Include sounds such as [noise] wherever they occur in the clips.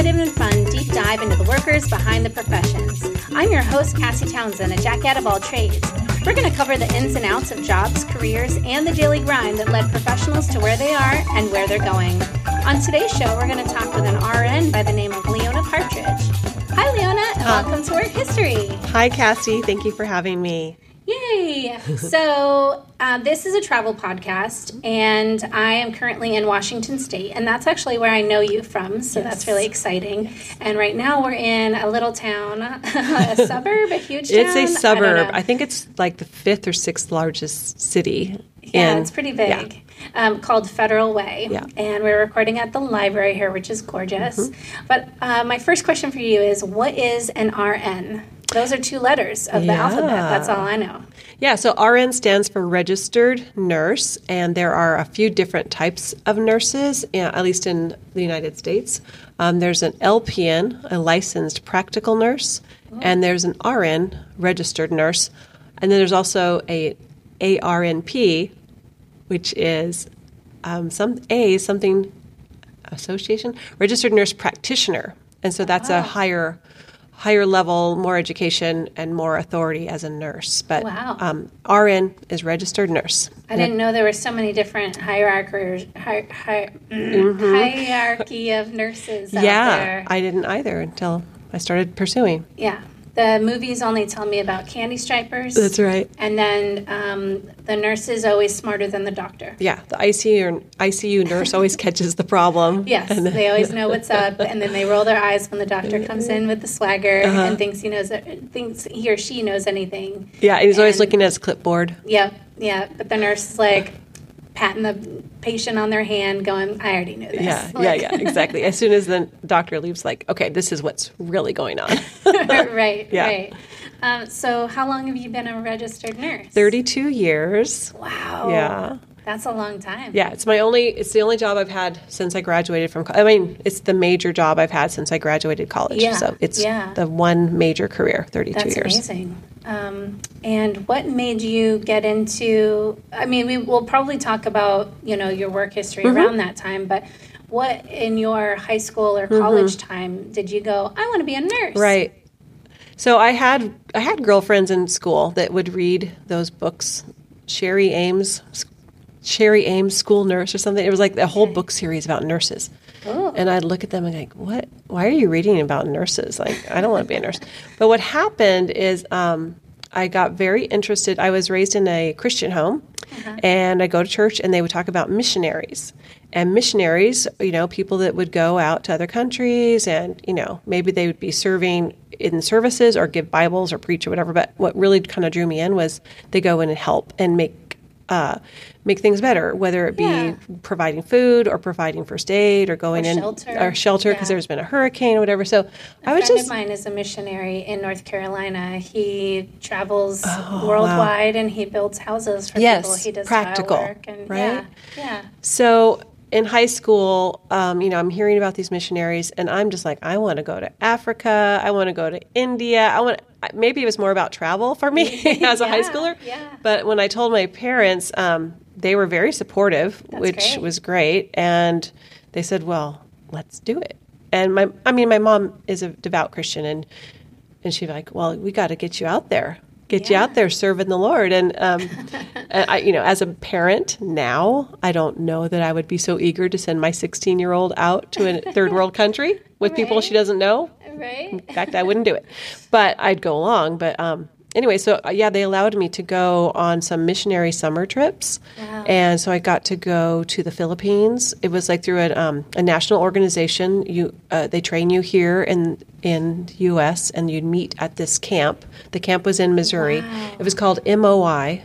informative and fun deep dive into the workers behind the professions. I'm your host, Cassie Townsend, a jackass of all trades. We're going to cover the ins and outs of jobs, careers, and the daily grind that led professionals to where they are and where they're going. On today's show, we're going to talk with an RN by the name of Leona Partridge. Hi, Leona, and welcome to Work History. Hi, Cassie. Thank you for having me. Yay! so, uh, this is a travel podcast, and I am currently in Washington State, and that's actually where I know you from, so that's really exciting. And right now, we're in a little town, [laughs] a suburb, a huge town. It's a I suburb. know. I, think it's like the fifth or sixth largest city. Yeah, in- it's pretty yeah. big. Um, called Federal Way. Yeah. Mm-hmm. And we're recording at the library here, which is gorgeous. But uh, my first question for you is what is an RN? Those are two letters of the Yeah. alphabet. That's all I know. Yeah, so RN stands for registered nurse, and there are a few different types of nurses, at least in the United States. Um, there's an LPN, a licensed practical nurse, and there's an RN, registered nurse, and then there's also a ARNP, which is um, some A something association registered nurse practitioner, and so that's a higher higher level, more education and more authority as a nurse. But Wow. um, RN is registered nurse. I didn't know there were so many different hierarchy, hi, hi, hierarchy of nurses out Mm-hmm. yeah, there. I didn't either until I started pursuing. yeah. The movies only tell me about candy stripers. That's right. And then um, the nurse is always smarter than the doctor. Yeah, the ICU ICU nurse always [laughs] catches the problem. Yes, And- they always [laughs] know what's up, and then they roll their eyes when the doctor comes in with the swagger Uh-huh. and thinks he knows thinks he or she knows anything. yeah, and he's always looking at his clipboard. Yep, yeah. But the nurse is like patting the patient on their hand, going, "I already knew this." Yeah, yeah, yeah, [laughs] exactly. As soon as the doctor leaves, like, okay, this is what's really going on. [laughs] right, Yeah. right. Um, so, how long have you been a registered nurse? 32 years. Wow. Yeah. That's a long time. Yeah, it's my only. It's the only job I've had since I graduated from. I mean, it's the major job I've had since I graduated college. Yeah, So it's yeah. the one major career, thirty-two That's years. amazing. Um, and what made you get into? I mean, we will probably talk about you know your work history Mm-hmm. around that time, but what in your high school or college time did you go? I want to be a nurse. Mm-hmm. Right. So I had I had girlfriends in school that would read those books, Cherry Ames, Cherry Ames School Nurse or something. It was like a whole book series about nurses. Oh. And I'd look at them and like, what? Why are you reading about nurses? Like, I don't want to be a nurse. But what happened is um, I got very interested. I was raised in a Christian home, and I go to church, and they would talk about missionaries. And missionaries, you know, people that would go out to other countries, and you know, maybe they would be serving in services or give Bibles or preach or whatever. But what really kind of drew me in was they go in and help and make uh, make things better, whether it be Yeah. providing food or providing first aid or going Or in shelter. or shelter because Yeah. there's been a hurricane or whatever. So I A was friend just of mine is a missionary in North Carolina. He travels worldwide and he builds houses for Oh, Yes, people. He does practical, work and right? yeah, yeah. so in high school. Um, you know, I'm hearing about these missionaries, and I'm just like, I want to go to Africa. I want to go to India. I want. Maybe it was more about travel for me [laughs] as a high schooler. yeah. But when I told my parents, um, they were very supportive, which great. was great, and they said, "Well, let's do it." And my, I mean, my mom is a devout Christian, and and she's like, "Well, we got to get you out there, get you out there serving the Lord." And um, [laughs] I, you know, as a parent now, I don't know that I would be so eager to send my 16 year old out to a [laughs] third world country with people she doesn't know. Right? In fact, I wouldn't do it, but I'd go along. But um, anyway, so uh, yeah, they allowed me to go on some missionary summer trips, Wow. and so I got to go to the Philippines. It was like through a, um, a national organization. You uh, they train you here in in U.S. and you'd meet at this camp. The camp was in Missouri. Wow. It was called MOI.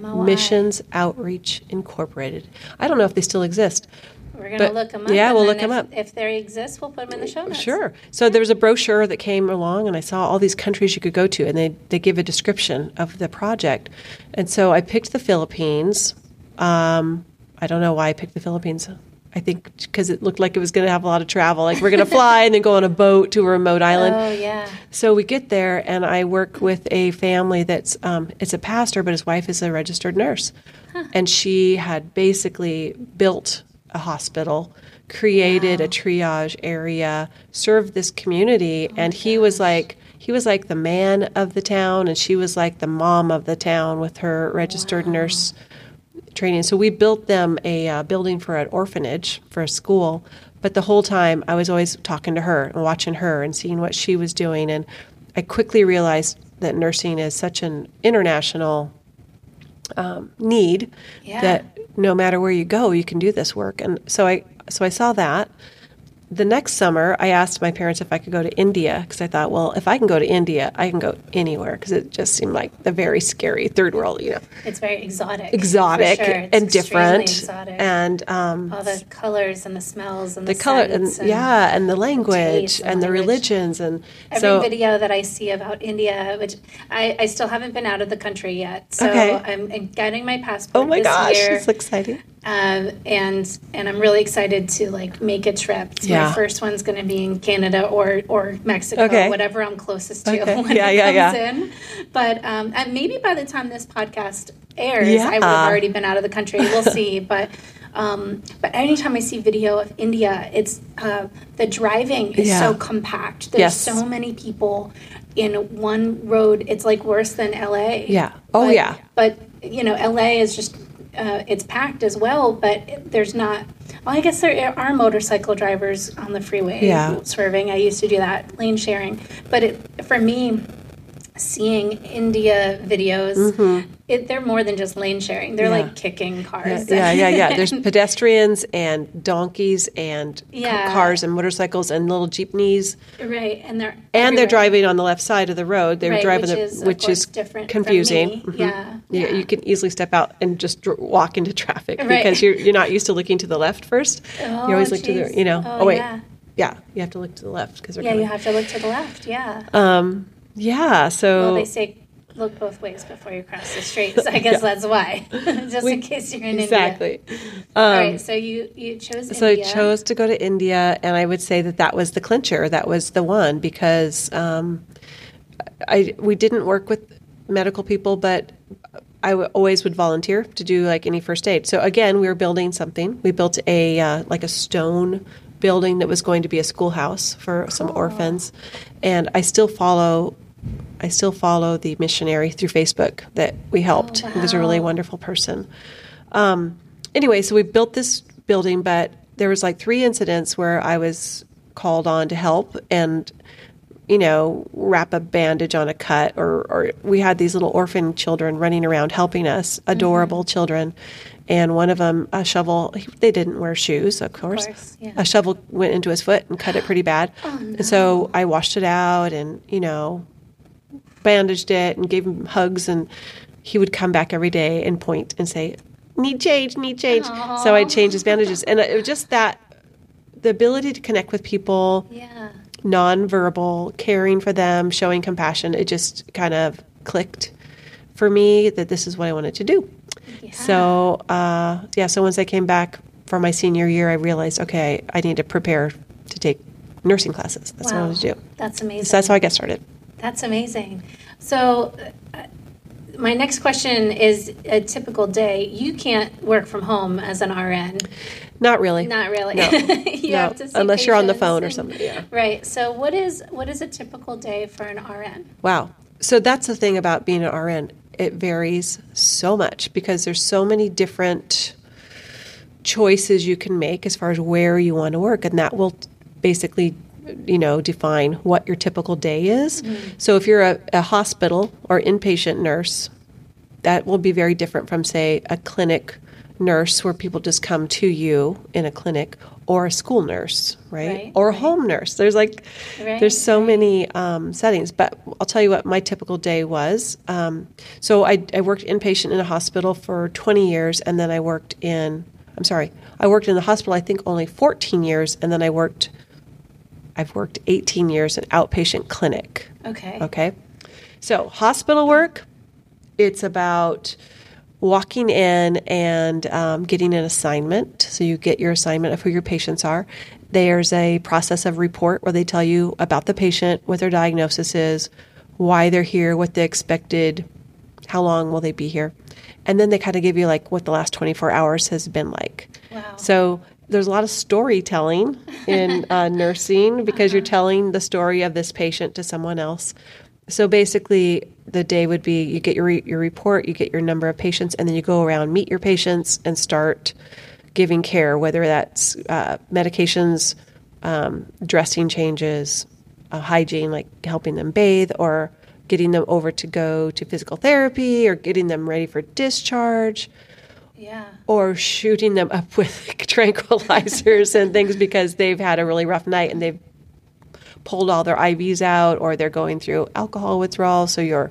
MOI. Missions Outreach Incorporated. I don't know if they still exist. We're going to look them up. yeah, we'll look if- up. If they exist, we'll put them in the show notes. Sure. So there was a brochure that came along, and I saw all these countries you could go to, and they, they give a description of the project. And so I picked the Philippines. Um, I don't know why I picked the Philippines. I think because it looked like it was going to have a lot of travel. Like we're going to fly and then go on a boat to a remote island. Oh, yeah. So we get there, and I work with a family that's um, it's a pastor, but his wife is a registered nurse, and she had basically built a hospital, created a triage area, served this community, and he was like he was like the man of the town, and she was like the mom of the town with her registered nurse training. So we built them a uh, building for an orphanage for a school. But the whole time, I was always talking to her and watching her and seeing what she was doing. And I quickly realized that nursing is such an international um, need Yeah. that no matter where you go, you can do this work. And so I so I saw that. The next summer, I asked my parents if I could go to India because I thought, well, if I can go to India, I can go anywhere because it just seemed like the very scary third world, you know, It's very exotic. exotic sure. And different, Exotic. and um, all the colors and the smells and the the, color and scents yeah, and the language and and the religions and Every so video that I see about India, which I, I still haven't been out of the country yet, so Okay. I'm I'm getting my passport oh my gosh, year, it's exciting. Um, and and I'm really excited to like make a trip. So Yeah. My first one's going to be in Canada or or Mexico, Okay. whatever I'm closest to Okay. [laughs] when Yeah, it yeah, comes yeah. in. But um, and maybe by the time this podcast airs, Yeah. I would have already been out of the country. We'll [laughs] see, but. Um, but anytime I see video of India, it's uh, the driving is Yeah. so compact. There's Yes. so many people in one road. It's like worse than LA. Yeah. Oh, But- yeah. But you know, LA is just uh, it's packed as well. But there's not. Well, I guess there are motorcycle drivers on the freeway Yeah. swerving. I used to do that lane sharing. But it, for me, seeing India videos, it, they're more than just lane sharing. They're Mm-hmm. Yeah. like kicking cars. Yeah, yeah, yeah. [laughs] There's pedestrians and donkeys and c- Yeah. cars and motorcycles and little jeepneys, right, and they're and they're driving on the left side of the road. They're Right, driving which is, of which is different confusing. me. Mhm. Yeah, Yeah, yeah. you can easily step out and just dr- walk into traffic Right. because you're you're not used to looking to the left first. you Oh, always look to the you know. Oh, Oh, wait, yeah. yeah, you have to look to the left because Yeah, coming. you have to look to the left. Yeah. Um, yeah. So Well, they say look both ways before you cross the street. So I [laughs] guess that's why, [laughs] just in case you're in India. exactly. All Um, right. So you you chose So India. I chose to go to India, and I would say that that was the clincher. That was the one because um, I we didn't work with medical people, but I w- always would volunteer to do like any first aid. So again, we were building something. We built a uh, like a stone building that was going to be a schoolhouse for some orphans, and I still follow. I still follow the missionary through Facebook that we helped. He was a really wonderful person. Um, anyway, so we built this building, but there was like three incidents where I was called on to help and you know wrap a bandage on a cut or, or we had these little orphan children running around helping us adorable children and one of them a shovel he- they didn't wear shoes of course, course, yeah. a shovel went into his foot and cut it pretty bad and so i washed it out and you know bandaged it and gave him hugs and he would come back every day and point and say need change need change. So i'd change his bandages. And it was just that the ability to connect with people Yeah. nonverbal caring for them showing compassion it just kind of clicked for me that this is what i wanted to do. So uh, yeah so once i came back for my senior year i realized okay i need to prepare to take nursing classes. That's what i Wow. wanted to do. That's amazing. so that's how i got started That's amazing. So, uh, my next question is a typical day. You can't work from home as an RN. not really Not really. No. [laughs] you No, have to see unless you're on the phone or something, yeah. Right. So, what is what is a typical day for an RN? Wow. So that's the thing about being an RN. It varies so much because there's so many different choices you can make as far as where you want to work, and that will basically, you know, define what your typical day is. So if you're a, a hospital or inpatient nurse, that will be very different from, say, a clinic nurse where people just come to you in a clinic, or a school nurse, right? Right, or a right. home nurse. There's like, Right, there's so many um, settings. But I'll tell you what my typical day was. Um, so I, I worked inpatient in a hospital for 20 years, and then I worked in. I'm sorry, I worked in the hospital. I think only 14 years, and then I worked. I've worked 18 years in outpatient clinic. Okay. Okay. So, hospital work, it's about walking in and um, getting an assignment. So, you get your assignment of who your patients are. There's a process of report where they tell you about the patient, what their diagnosis is, why they're here, what the expected, how long will they be here. And then they kind of give you like what the last 24 hours has been like. Wow. So, there's a lot of storytelling in [laughs] uh, nursing because you're telling the story of this patient to someone else. So basically, the day would be you get your re- your report, you get your number of patients, and then you go around meet your patients and start giving care, whether that's uh, medications, um, dressing changes, uh, hygiene, like helping them bathe, or getting them over to go to physical therapy, or getting them ready for discharge Yeah. or shooting them up with [laughs] tranquilizers and things because they've had a really rough night and they've pulled all their IVs out or they're going through alcohol withdrawal. So you're,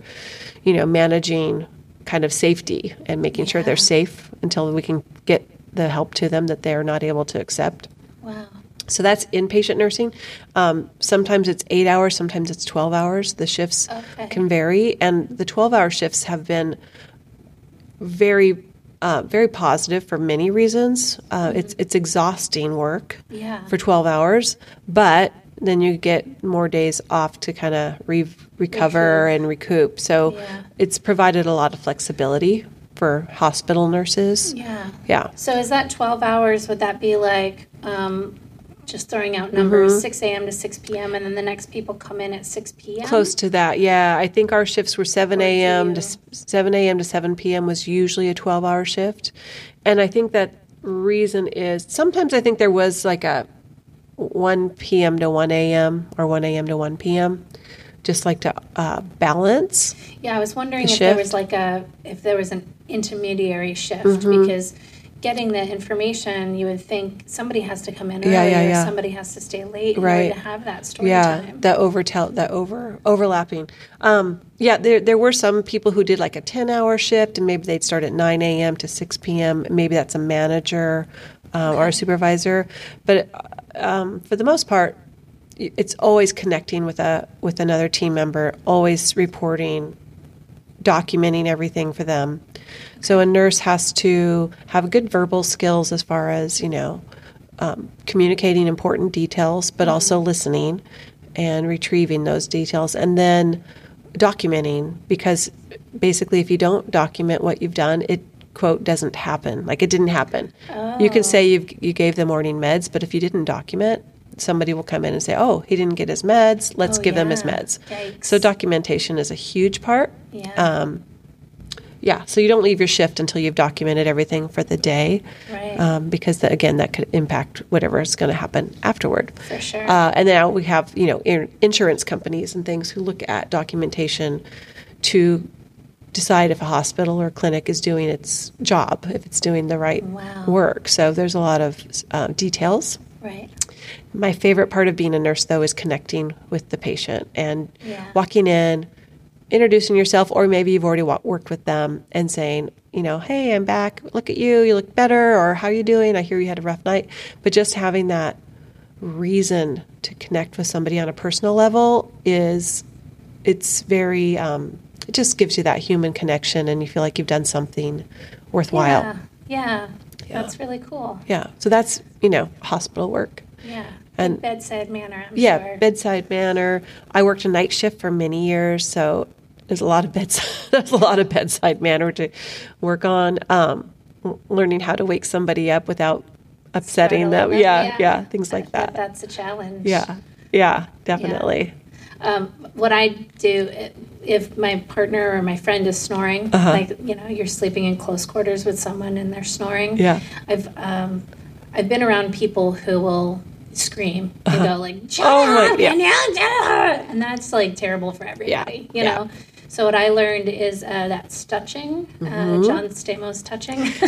you know, managing kind of safety and making sure they're safe until we can get the help to them that they're not able to accept. Wow. So that's inpatient nursing. Um, sometimes it's eight hours, sometimes it's 12 hours. The shifts Okay. can vary. And the 12 hour shifts have been very, uh, very positive for many reasons. Uh, It's, it's exhausting work Yeah. for 12 hours, but then you get more days off to kind of re- recover and recoup. So Yeah. it's provided a lot of flexibility for hospital nurses. Yeah. Yeah. So is that 12 hours? Would that be like um, just throwing out numbers, Mm-hmm. 6 a.m. to 6 p.m., and then the next people come in at 6 p.m.? Close to that, yeah. I think our shifts were 7 a.m. to 7 a.m. to 7 p.m. was usually a 12-hour shift, and I think that reason is sometimes I think there was like a 1 p.m. to 1 a.m. or 1 a.m. to 1 p.m. just like to uh, balance. Yeah, I was wondering The if there was like a if there was an intermediary shift Mm-hmm. because getting the information, you would think somebody has to come in early Yeah, yeah, yeah. somebody has to stay late in Right. order to have that story yeah, time. that overtell that over overlapping. Um, yeah, there there were some people who did like a ten hour shift, and maybe they'd start at nine a.m. to six p.m. Maybe that's a manager uh, or a supervisor, but um, for the most part, it's always connecting with a with another team member, always reporting, documenting everything for them. So a nurse has to have good verbal skills as far as you know um, communicating important details, but also listening and retrieving those details, and then documenting because basically, if you don't document what you've done, it quote doesn't happen. Like it didn't happen. You can say you you gave the morning meds, but if you didn't document. Somebody will come in and say, "Oh, he didn't get his meds. Let's Oh, give them his meds." Yikes. So documentation is a huge part. yeah. Um, yeah, so you don't leave your shift until you've documented everything for the day, right. um, because the, again, that could impact whatever is going to happen afterward. For sure. Uh, and now we have you know in- insurance companies and things who look at documentation to decide if a hospital or clinic is doing its job, if it's doing the right Wow. work. So there's a lot of uh, details. right. My favorite part of being a nurse, though, is connecting with the patient and Yeah. walking in, introducing yourself, or maybe you've already worked with them and saying, you know, hey, I'm back. Look at you. You look better. Or how are you doing? I hear you had a rough night. But just having that reason to connect with somebody on a personal level is, it's very, um, it just gives you that human connection, and you feel like you've done something worthwhile. Yeah. yeah. Yeah. That's really cool. yeah. So that's you know hospital work. Yeah. And- bedside manner, I'm Yeah, sure. bedside manner. I worked a night shift for many years, so there's a lot of bedside. [laughs] there's a lot of bedside manner to work on. Um, learning how to wake somebody up without upsetting them. Startling Yeah, yeah, things like That- that. That's a challenge. Yeah, yeah, definitely. Um, what I do if my partner or my friend is snoring, Uh-huh. like you know, you're sleeping in close quarters with someone and they're snoring. Yeah. I've um, I've been around people who will scream and go like, "Shut Oh up, yeah. and yell, and that's like terrible for everybody. You yeah. know. So what I learned is uh, that touching, Mm-hmm. uh, John Stamos touching. [laughs]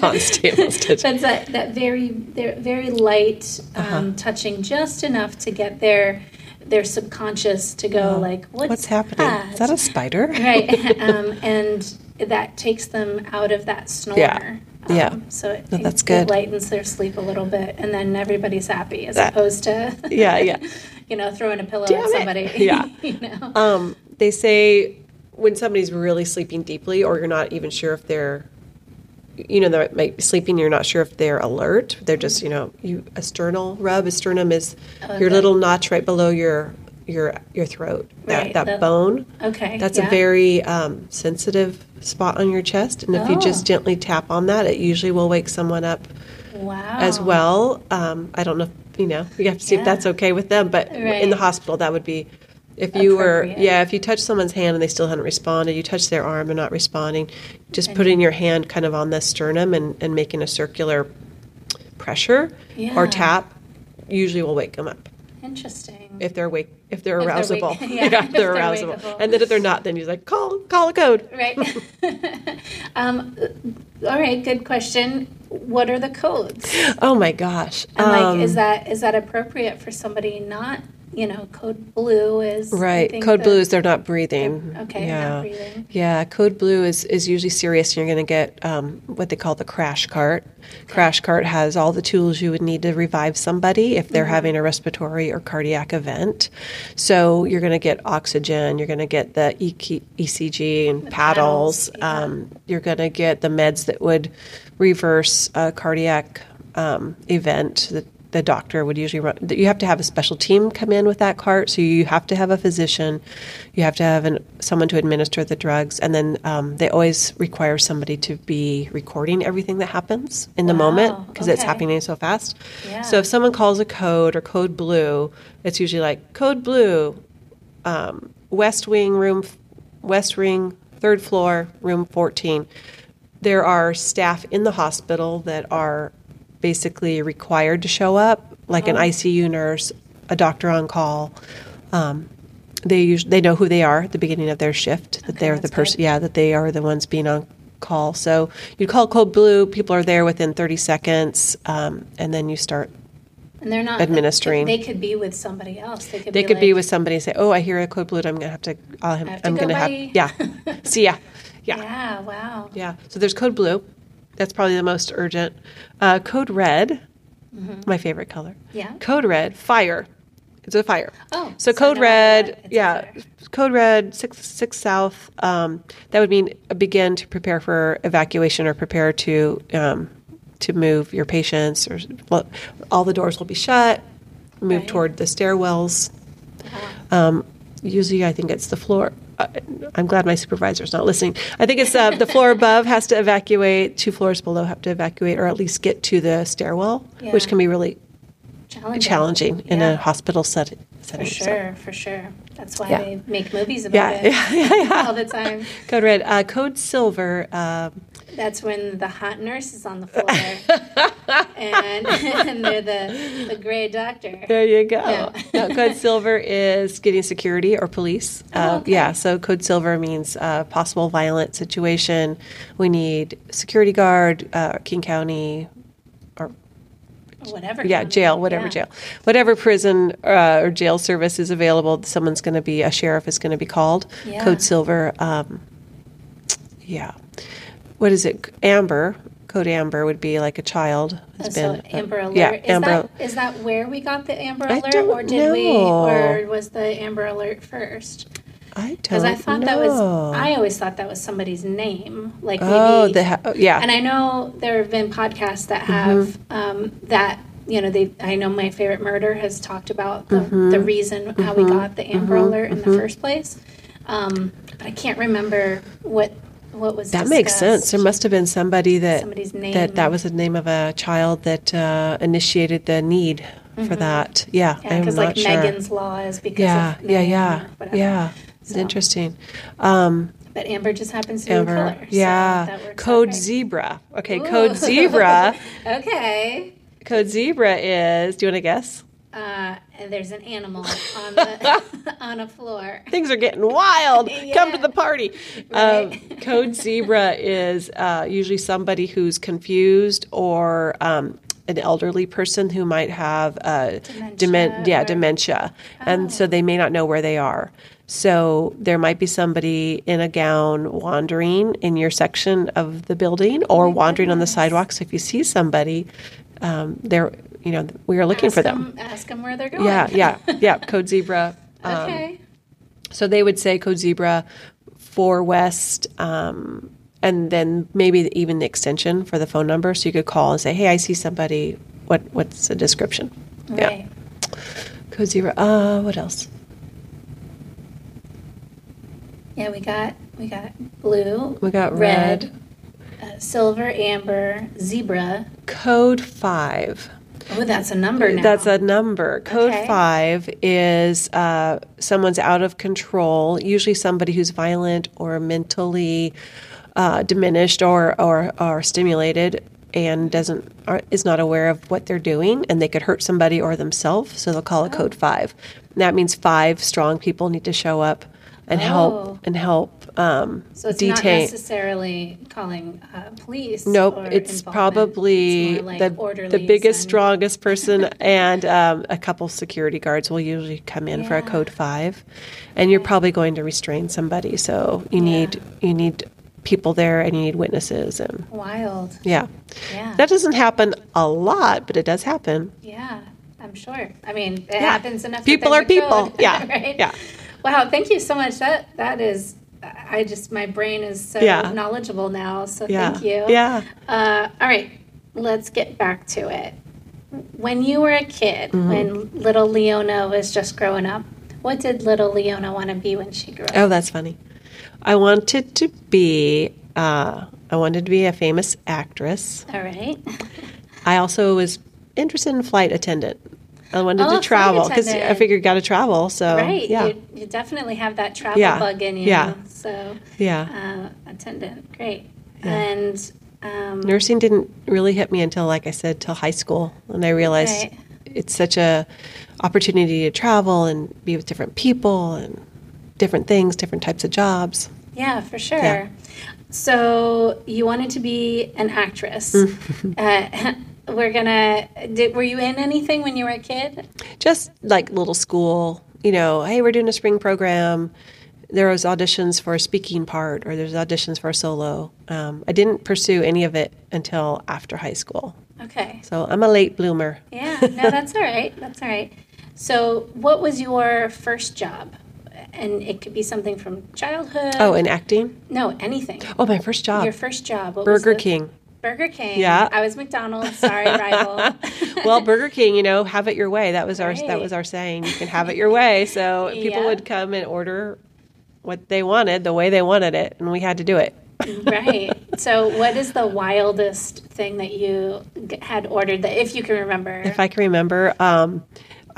John Stamos [laughs] touching. That's that, that very very light Uh-huh. um, touching, just enough to get their their subconscious to go like, what's, Uh-huh. What's happening? Is that a spider? right? [laughs] um, and that takes them out of that snore. Yeah. Yeah. Um, so it, No, that's it good. lightens their sleep a little bit, and then everybody's happy as That- opposed to [laughs] Yeah, yeah. [laughs] you know throwing a pillow Damn at it. somebody. [laughs] Yeah. you know. Um, they say when somebody's really sleeping deeply, or you're not even sure if they're, you know, they're might be sleeping, you're not sure if they're alert. They're just, you know, you a sternal rub. A sternum is your little notch right below your your your throat. That Right, that the- bone. Okay. That's yeah. a very um, sensitive spot on your chest, and if you Oh. just gently tap on that, it usually will wake someone up Wow. as well. Um, I don't know, if, you know, you have to see Yeah. if that's okay with them. But in the hospital, that would be if you were, yeah, if you touch someone's hand and they still hadn't responded, you touch their arm and not responding, just putting your hand kind of on the sternum and, and making a circular pressure Yeah. or tap usually will wake them up Interesting. If they're awake if they're If they're arousable. [laughs] wake- [laughs] yeah, if they're they're arousable. And then if they're not, then you like call call a code. right. [laughs] um, all right. Good question. What are the codes? Oh my gosh. And like, Um, is that is that appropriate for somebody not? You know, code blue is Right. Code the- blue is they're not breathing. Okay, Yeah. not breathing. Yeah. Code blue is, is usually serious. And you're going to get um, what they call the crash cart. Crash cart has all the tools you would need to revive somebody if Mm-hmm. they're having a respiratory or cardiac event. So you're going to get oxygen. You're going to get the EK ECG and paddles. paddles, yeah. um, you're going to get the meds that would reverse a cardiac um, event that the doctor would usually run. You have to have a special team come in with that cart, so you have to have a physician, you have to have an, someone to administer the drugs, and then um, they always require somebody to be recording everything that happens in the Wow, moment because it's happening so fast. Yeah. So if someone calls a code or code blue, it's usually like code blue, um, West Wing room, West Wing, third floor, room 14. There are staff in the hospital that are basically required to show up, like an Oh. ICU nurse, a doctor on call. Um, they usually, they know who they are at the beginning of their shift. That Okay, they're the person, yeah, that they are the ones being on call. So you call code blue. People are there within 30 seconds, um, and then you start And they're not administering. They could be with somebody else. They could. they be could be with somebody and say, "Oh, I hear a code blue. I'm going to have to. To I'm go, going to have. Yeah, [laughs] see ya. Yeah. yeah, Wow. Yeah. So there's code blue. That's probably the most urgent. Uh, code red, my favorite color. Mm-hmm. Yeah. Code red, fire. It's a fire. Oh, so so code no red, yeah, code red six six south. Um, that would mean begin to prepare for evacuation or prepare to um, to move your patients. Or well, all the doors will be shut. Move Right. toward the stairwells. Um, usually, I think it's the floor. I'm glad my supervisor's not listening. I think it's uh, the floor above has to evacuate. Two floors below have to evacuate, or at least get to the stairwell, which can be really Challenging. challenging in Yeah. a hospital setting. For setting so. sure, for sure. That's why Yeah. they make movies about Yeah, it yeah, [laughs] yeah, yeah. all the time. Code red. Uh, code silver. Um, That's when the hot nurse is on the floor, [laughs] and, and they're the the gray doctor. there you go. Yeah. No, code silver is getting security or police. Oh, Uh, okay. Yeah, so code silver means uh, possible violent situation. We need security guard, uh, King County, or Whatever. yeah, county. jail, whatever Yeah. jail, whatever prison uh, or jail service is available. Someone's going to be a sheriff is going to be called. Yeah. Code silver. Um, yeah, what is it? Amber. Code amber would be like a child Oh, has so been. Amber Alert. yeah, is Amber. That, is that where we got the Amber Alert, or did we, or was the Amber Alert first? I don't Because I thought that was. I always thought that was somebody's name. Like maybe. Oh, the ha- oh, yeah. And I know there have been podcasts that have Mm-hmm. um, that. You know, they. I know my favorite murder has talked about the, Mm-hmm. the reason how we got the Amber Alert in the first place. Um, but I can't remember what what was. that makes sense. There must have been somebody that Somebody's that name. that was the name of a child that uh, initiated the need for that. Yeah, Mm-hmm. Yeah, because like sure. Megan's Law is because yeah, of yeah, yeah, yeah. It's So- interesting. Um, But Amber just happens to be Amber, in color. so yeah. that works out Code zebra. Okay, Ooh. code [laughs] zebra. okay. code zebra is. Do you want to guess? Uh, there's an animal [laughs] on the [laughs] on a floor. Things are getting wild. Come to the party. Right. Um, code zebra is uh, usually somebody who's confused or um, an elderly person who might have uh, Dementia yeah, or- dementia, and so they may not know where they are. So there might be somebody in a gown wandering in your section of the building or wandering on the sidewalk. So if you see somebody, um, they're you know we are looking ask for them. Ask them where they're going. Yeah, yeah, [laughs] yeah. Code zebra. Um, Okay. so they would say code zebra for West, um, and then maybe even the extension for the phone number. So you could call and say, "Hey, I see somebody. What what's the description?" right. Yeah, code zebra. Uh, what else? Yeah, we got we got blue. We got red. uh, silver, amber, zebra. Code 5. Oh, that's a number now. That's a number. Code Okay. five is uh, someone's out of control, usually somebody who's violent or mentally uh, diminished or, or, or stimulated and doesn't are, is not aware of what they're doing and they could hurt somebody or themselves. So they'll call it code five. And that means five strong people need to show up and Oh. help and help um, So it's not necessarily calling uh, police. Nope, or it's probably It's like the, the biggest, strongest [laughs] person, and um, a couple security guards will usually come in for a code five, and you're probably going to restrain somebody. So you need you need people there, and you need witnesses, and Wild. yeah, Yeah. that doesn't happen a lot, but it does happen. Yeah, I'm sure. I mean, it happens enough. People are people. code, [laughs] Yeah, right? yeah. Wow. Thank you so much. That that is. I just my brain is so Yeah. knowledgeable now. So Yeah, thank you. yeah. Uh, all right. Let's get back to it. When you were a kid, Mm-hmm. when little Leona was just growing up, what did little Leona want to be when she grew up? Oh, that's funny. I wanted to be. Uh, I wanted to be a famous actress. All right. [laughs] I also was interested in flight attendant. I wanted Oh, to travel because I figured got to travel. So right. yeah, You, you definitely have that travel Yeah. bug in you. Yeah. So yeah. uh, attendant, great. And um, Nursing didn't really hit me until, like I said, till high school, and I realized Right. it's such a opportunity to travel and be with different people and different things, different types of jobs. Yeah, for sure. Yeah. So you wanted to be an actress. [laughs] Uh, we're gonna. Did, were you in anything when you were a kid? Just like little school, you know, hey, we're doing a spring program. There was auditions for a speaking part, or there's auditions for a solo. Um, I didn't pursue any of it until after high school. Okay. So I'm a late bloomer. Yeah. No, that's all right. That's all right. So, what was your first job? And it could be something from childhood. Oh, and acting? no, anything. Oh, my first job. Your first job. What was Burger King. Burger King. Yeah. I was McDonald's. Sorry, rival. [laughs] well, Burger King, you know, have it your way. That was our that was our saying. You can have it your way. So [laughs] people Yeah. would come and order what they wanted, the way they wanted it, and we had to do it. [laughs] right. So, what is the wildest thing that you had ordered that, if you can remember? If I can remember, um,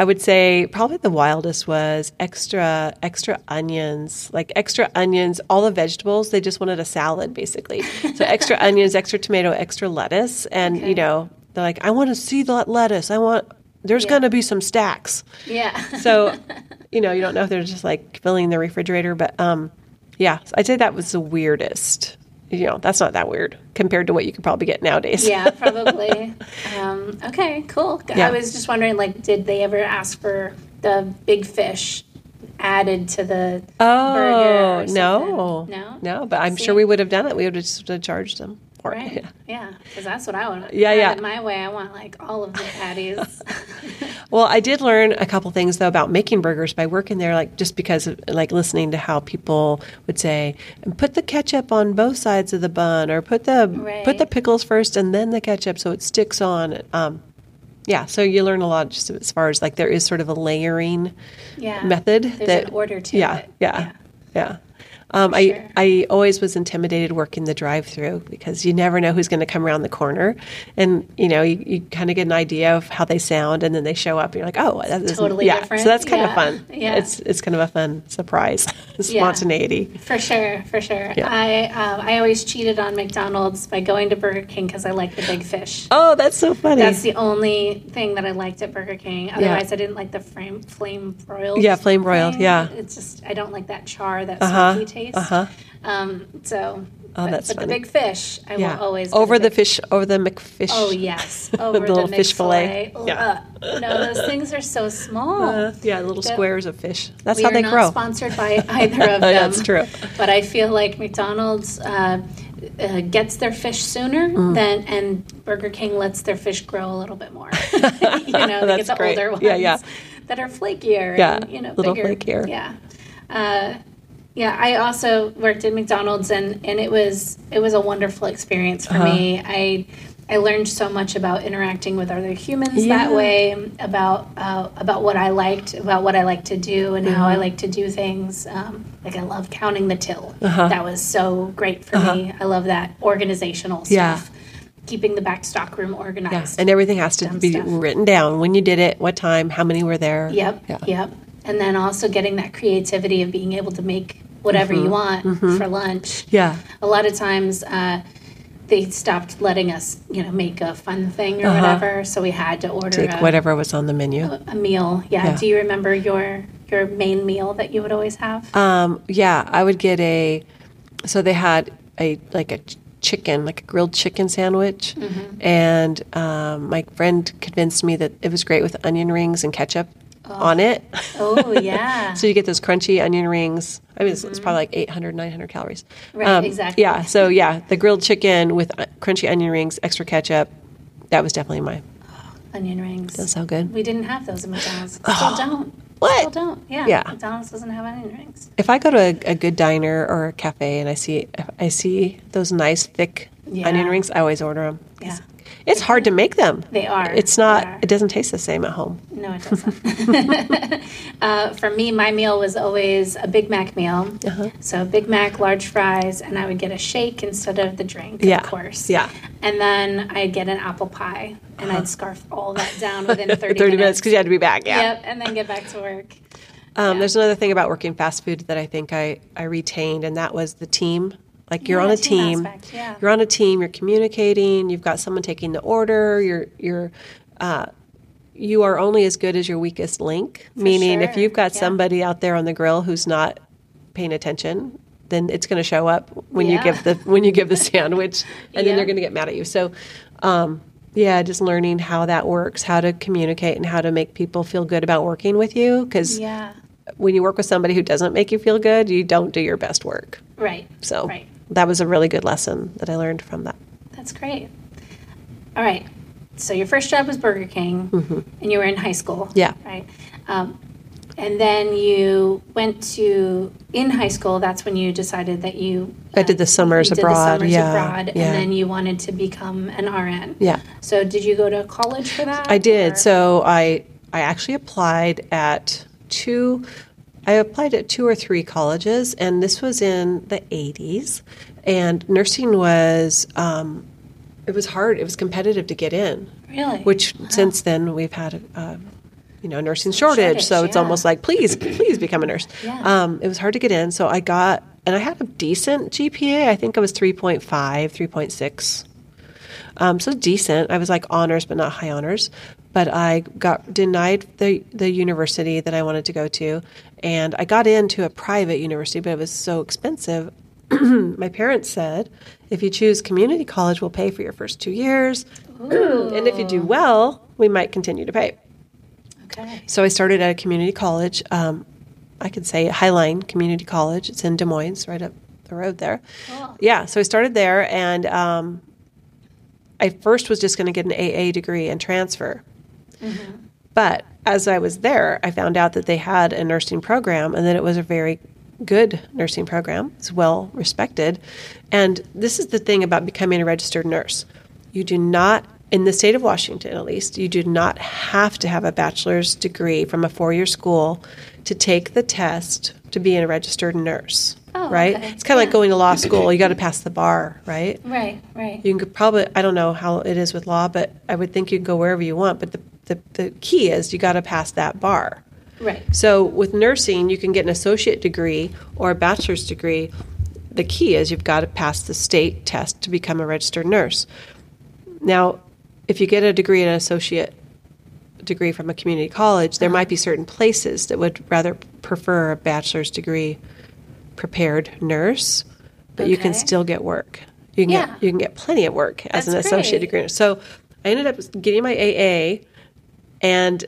I would say probably the wildest was extra extra onions, like extra onions, all the vegetables. They just wanted a salad, basically. [laughs] So extra onions, extra tomato, extra lettuce, and Okay. you know, they're like, I want to see that lettuce. I want. There's Yeah. going to be some stacks. yeah. [laughs] So, you know, you don't know if they're just like filling the refrigerator, but um, yeah, I'd say that was the weirdest. You know, that's not that weird compared to what you could probably get nowadays. yeah, [laughs] probably. Um, okay, cool. Yeah. I was just wondering, like, did they ever ask for the big fish added to the Oh no, no, no! But I'm See? sure we would have done it. We would have just charged them for Right. it. [laughs] Yeah, because that's what I want. Yeah, yeah. My way. I want like all of the patties. [laughs] Well, I did learn a couple things though about making burgers by working there, like just because of like listening to how people would say, "Put the ketchup on both sides of the bun," or "Put the put the pickles first and then the ketchup so it sticks on." Um, yeah, so you learn a lot just as far as like there is sort of a layering yeah. method There's that an order to yeah, it. Yeah, yeah. Um, sure. I I always was intimidated working the drive-through because you never know who's going to come around the corner, and you know you, you kind of get an idea of how they sound, and then they show up, and you're like, oh, that is totally yeah. different. So that's kind Yeah, of fun. yeah. it's it's kind of a fun surprise, [laughs] spontaneity. For sure, for sure. Yeah. I um, I always cheated on McDonald's by going to Burger King because I like the big fish. Oh, that's so funny. That's the only thing that I liked at Burger King. Otherwise, I didn't like the frame, flame broiled. Yeah, flame broiled, thing. yeah. It's just I don't like that char, that Uh-huh, smoky taste. Uh-huh. Um, so, Oh, but, that's but the big fish, I yeah, will always over a the big- fish, over the McFish. Oh yes, [laughs] over the, little fish fillet. Yeah. Ugh. no, those things are so small. Uh, yeah, little The- squares of fish. That's we how are they not grow. sponsored by [laughs] either of them. That's true. But I feel like McDonald's uh, uh, gets their fish sooner Mm. than, and Burger King lets their fish grow a little bit more. [laughs] you know, they get the great. older ones Yeah, yeah. that are flakier. Yeah, and, you know, little bigger. flakier. Yeah. Uh, yeah, I also worked at McDonald's, and, and it was it was a wonderful experience for Uh-huh. me. I I learned so much about interacting with other humans Yeah. that way, about uh, about what I liked, about what I like to do, and how I Mm-hmm. like to do things. Um, like I love counting the till. Uh-huh. That was so great for me. I love that organizational Yeah. stuff, keeping the back stock room Yeah, organized. and everything has to Dumb be stuff. written down when you did it, what time, how many were there. Yep. Yeah. Yep. And then also getting that creativity of being able to make whatever Mm-hmm. you want for lunch. Yeah. A lot of times uh, they stopped letting us, you know, make a fun thing or Uh-huh. whatever, so we had to order Take a, whatever was on the menu. a meal. Yeah. Yeah. Do you remember your your main meal that you would always have? Um, yeah, I would get a. So they had a like a chicken, like a grilled chicken sandwich, Mm-hmm. and um, my friend convinced me that it was great with onion rings and ketchup on it. oh [laughs] yeah. so you get those crunchy onion rings. I mean, it's, it's probably like 800, 900 calories. Right, Um, exactly. Yeah. So yeah, the grilled chicken with uh, crunchy onion rings, extra ketchup. That was definitely my. [gasps] Onion rings. That sound good. We didn't have those in McDonald's. [gasps] Still don't. What? Still don't. Yeah. Yeah. McDonald's doesn't have onion rings. If I go to a, a good diner or a cafe and I see I see those nice thick Yeah. onion rings, I always order them. Yeah. It's hard to make them. They are. It's not. are. It doesn't taste the same at home. No, it doesn't. [laughs] uh, for me, my meal was always a Big Mac meal. Uh-huh. So Big Mac, large fries, and I would get a shake instead of the drink, Yeah. of course. Yeah. And then I'd get an apple pie, and I'd scarf all that down within [laughs] 30, Uh-huh. Thirty minutes because you had to be back. Yeah. Yep, and then get back to work. Um, Yeah. There's another thing about working fast food that I think I, I retained, and that was the team. Like you're Yeah, on a team aspect, yeah. You're on a team. You're communicating. You've got someone taking the order. You're you're. Uh, you are only as good as your weakest link. meaning, if you've got yeah. somebody out there on the grill who's not paying attention, then it's going to show up when you give the when you give the sandwich, [laughs] and then they're going to get mad at you. So, um, yeah, just learning how that works, how to communicate, and how to make people feel good about working with you. Because Yeah. when you work with somebody who doesn't make you feel good, you don't do your best work. Right. So Right. That was a really good lesson that I learned from that. That's great. All right. So your first job was Burger King, and you were in high school. Mm-hmm. Yeah. Right. Um, and then you went to in high school. That's when you decided that you. I did the summers you did abroad, The summers yeah, abroad, yeah. and then you wanted to become an RN. Yeah. So did you go to college for that? I did. or- So I I actually applied at two. I applied at two or three colleges, and this was in the '80s. And nursing was um, it was hard. It was competitive to get in. Really? Which since then we've had a, you know nursing shortage, Shortage, so it's yeah. almost like please please become a nurse. Yeah. Um, it was hard to get in, so I got and I had a decent GPA. I think I was 3.5, 3.6. Um, so decent. I was like honors, but not high honors. But I got denied the the university that I wanted to go to, and I got into a private university, but it was so expensive. [clears throat] My parents said, if you choose community college, we'll pay for your first two years, [clears throat] and if you do well, we might continue to pay. okay. So I started at a community college. Um, I could say Highline Community College. It's in Des Moines, right up the road there. Cool. Yeah, so I started there, and um, I first was just going to get an AA degree and transfer. Mm-hmm. But as I was there, I found out that they had a nursing program, and that it was a very good nursing program. It's well respected. And this is the thing about becoming a registered nurse. You do not, in the state of Washington at least, you do not have to have a bachelor's degree from a four year school to take the test to be a registered nurse. Oh, right? okay. It's kind of Yeah. like going to law school. You got to pass the bar, right? Right. Right. You can probably, I don't know how it is with law, but I would think you can go wherever you want. But the, the, the key is you got to pass that bar. right. So with nursing, you can get an associate degree or a bachelor's degree. The key is you've got to pass the state test to become a registered nurse. Now, if you get a degree, in an associate degree from a community college, there uh-huh. might be certain places that would rather prefer a bachelor's degree prepared nurse, but you can still get work. You can Yeah. get you can get plenty of work as an associate great. degree. So I ended up getting my AA and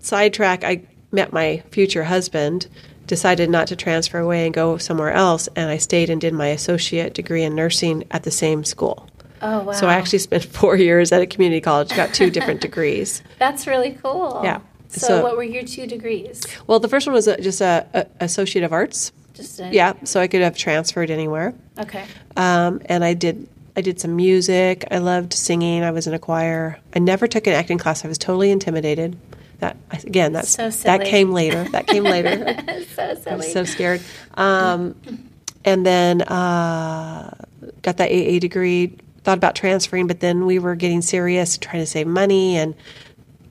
sidetrack I met my future husband, decided not to transfer away and go somewhere else, and I stayed and did my associate degree in nursing at the same school. Oh wow. So I actually spent [laughs] four years at a community college, got two different [laughs] degrees. That's really cool. Yeah. So, So- what were your two degrees? Well, the first one was just a, a associate of arts. Just a, Yeah, so I could have transferred anywhere. Okay. Um, and I did I did some music. I loved singing. I was in a choir. I never took an acting class. I was totally intimidated. That again, that's So that came later. That came later. [laughs] so I was silly. so scared. Um, and then uh, got that AA degree. Thought about transferring, but then we were getting serious, trying to save money, and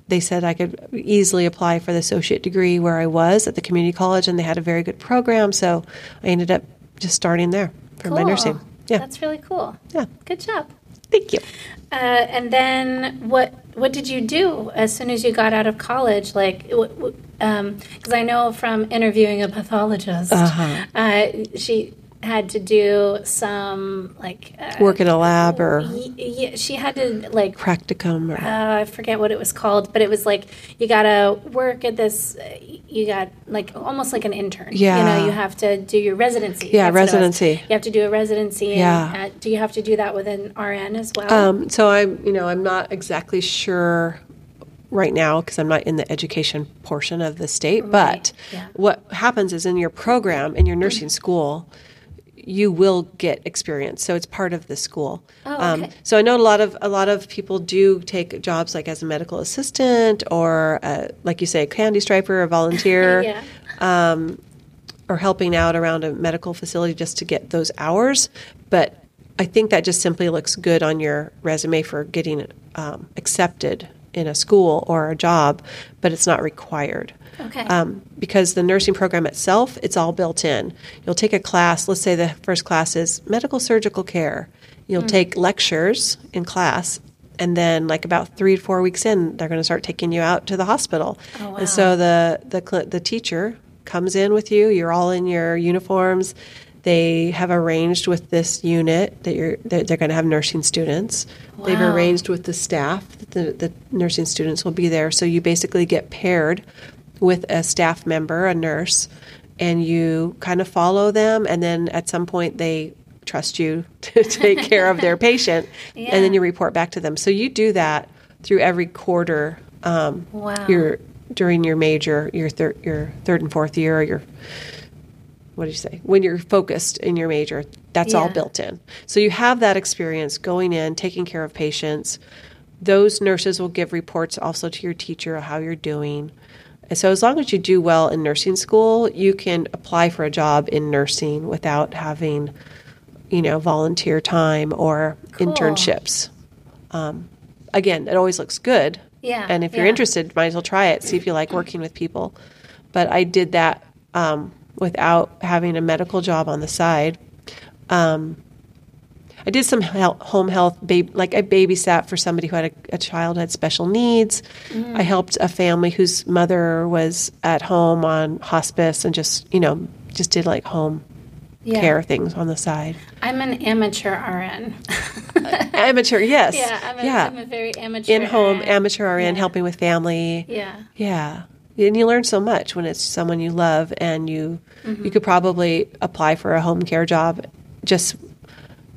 they said I could easily apply for the associate degree where I was at the community college, and they had a very good program. So I ended up just starting there for my nursing. Yeah, That's really cool. yeah. Good job. Thank you. Uh, and then what what did you do as soon as you got out of college? Like, because I know from interviewing a pathologist, Uh-huh. uh, she had to do some like uh, Work in a lab or y- y- she had to like practicum or uh, I forget what it was called, but it was like you gotta work at this. You got like almost like an intern. Yeah, you know, you have to do your residency. Yeah, That's what it was. residency. You have to do a residency. And, Yeah. uh, do you have to do that with an RN as well? Um, so I'm, you know, I'm not exactly sure right now because I'm not in the education portion of the state. But yeah. what happens is in your program in your nursing school, you will get experience. So it's part of the school. Oh, okay. so I know a lot of a lot of people do take jobs like as a medical assistant or, uh, like you say, a candy striper a volunteer. [laughs] yeah. or helping out around a medical facility just to get those hours. But I think that just simply looks good on your resume for getting um, accepted in a school or a job, but it's not required. Okay. Um, because the nursing program itself, it's all built in. You'll take a class, let's say the first class is medical surgical care. You'll take lectures in class, and then, like about three to four weeks in, they're going to start taking you out to the hospital. Oh, wow. And so the the the teacher comes in with you. You're all in your uniforms. They have arranged with this unit that you're that they're going to have nursing students. They've arranged with the staff that the, the nursing students will be there. So you basically get paired with a staff member, a nurse, and you kind of follow them. And then at some point they trust you [laughs] to take care of their patient, and then you report back to them. So you do that through every quarter. Um, Wow. Your during your major, your third, your third and fourth year, or your what do you say? When you're focused in your major, that's all built in. So you have that experience going in, taking care of patients. Those nurses will give reports also to your teacher of how you're doing. And so as long as you do well in nursing school, you can apply for a job in nursing without having, you know, volunteer time or Cool. internships. Um, again, it always looks good. Yeah, And if you're interested, might as well try it. See if you like working with people. But I did that um, without having a medical job on the side. Um, I did some home health, like I babysat for somebody who had a, a child who had special needs. Mm. I helped a family whose mother was at home on hospice and just, you know, just did like home Yeah. care things on the side. I'm an amateur RN. [laughs] Amateur, yes. yeah, I'm a, yeah. I'm a very amateur. In home, amateur RN, Yeah. helping with family. Yeah. Yeah. And you learn so much when it's someone you love and you Mm-hmm. you could probably apply for a home care job just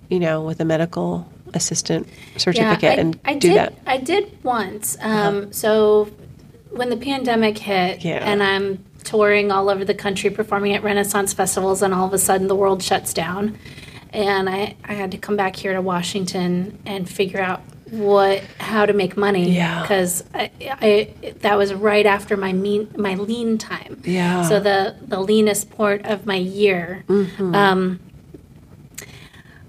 you know with a medical assistant certificate I, and I do did, that. Uh-huh. I did once. Um, So when the pandemic hit, Yeah. and I'm touring all over the country performing at Renaissance festivals, and all of a sudden the world shuts down, and I, I had to come back here to Washington and figure out what how to make money Yeah. because I, I that was right after my mean my lean time Yeah. so the the leanest part of my year Mm-hmm. um,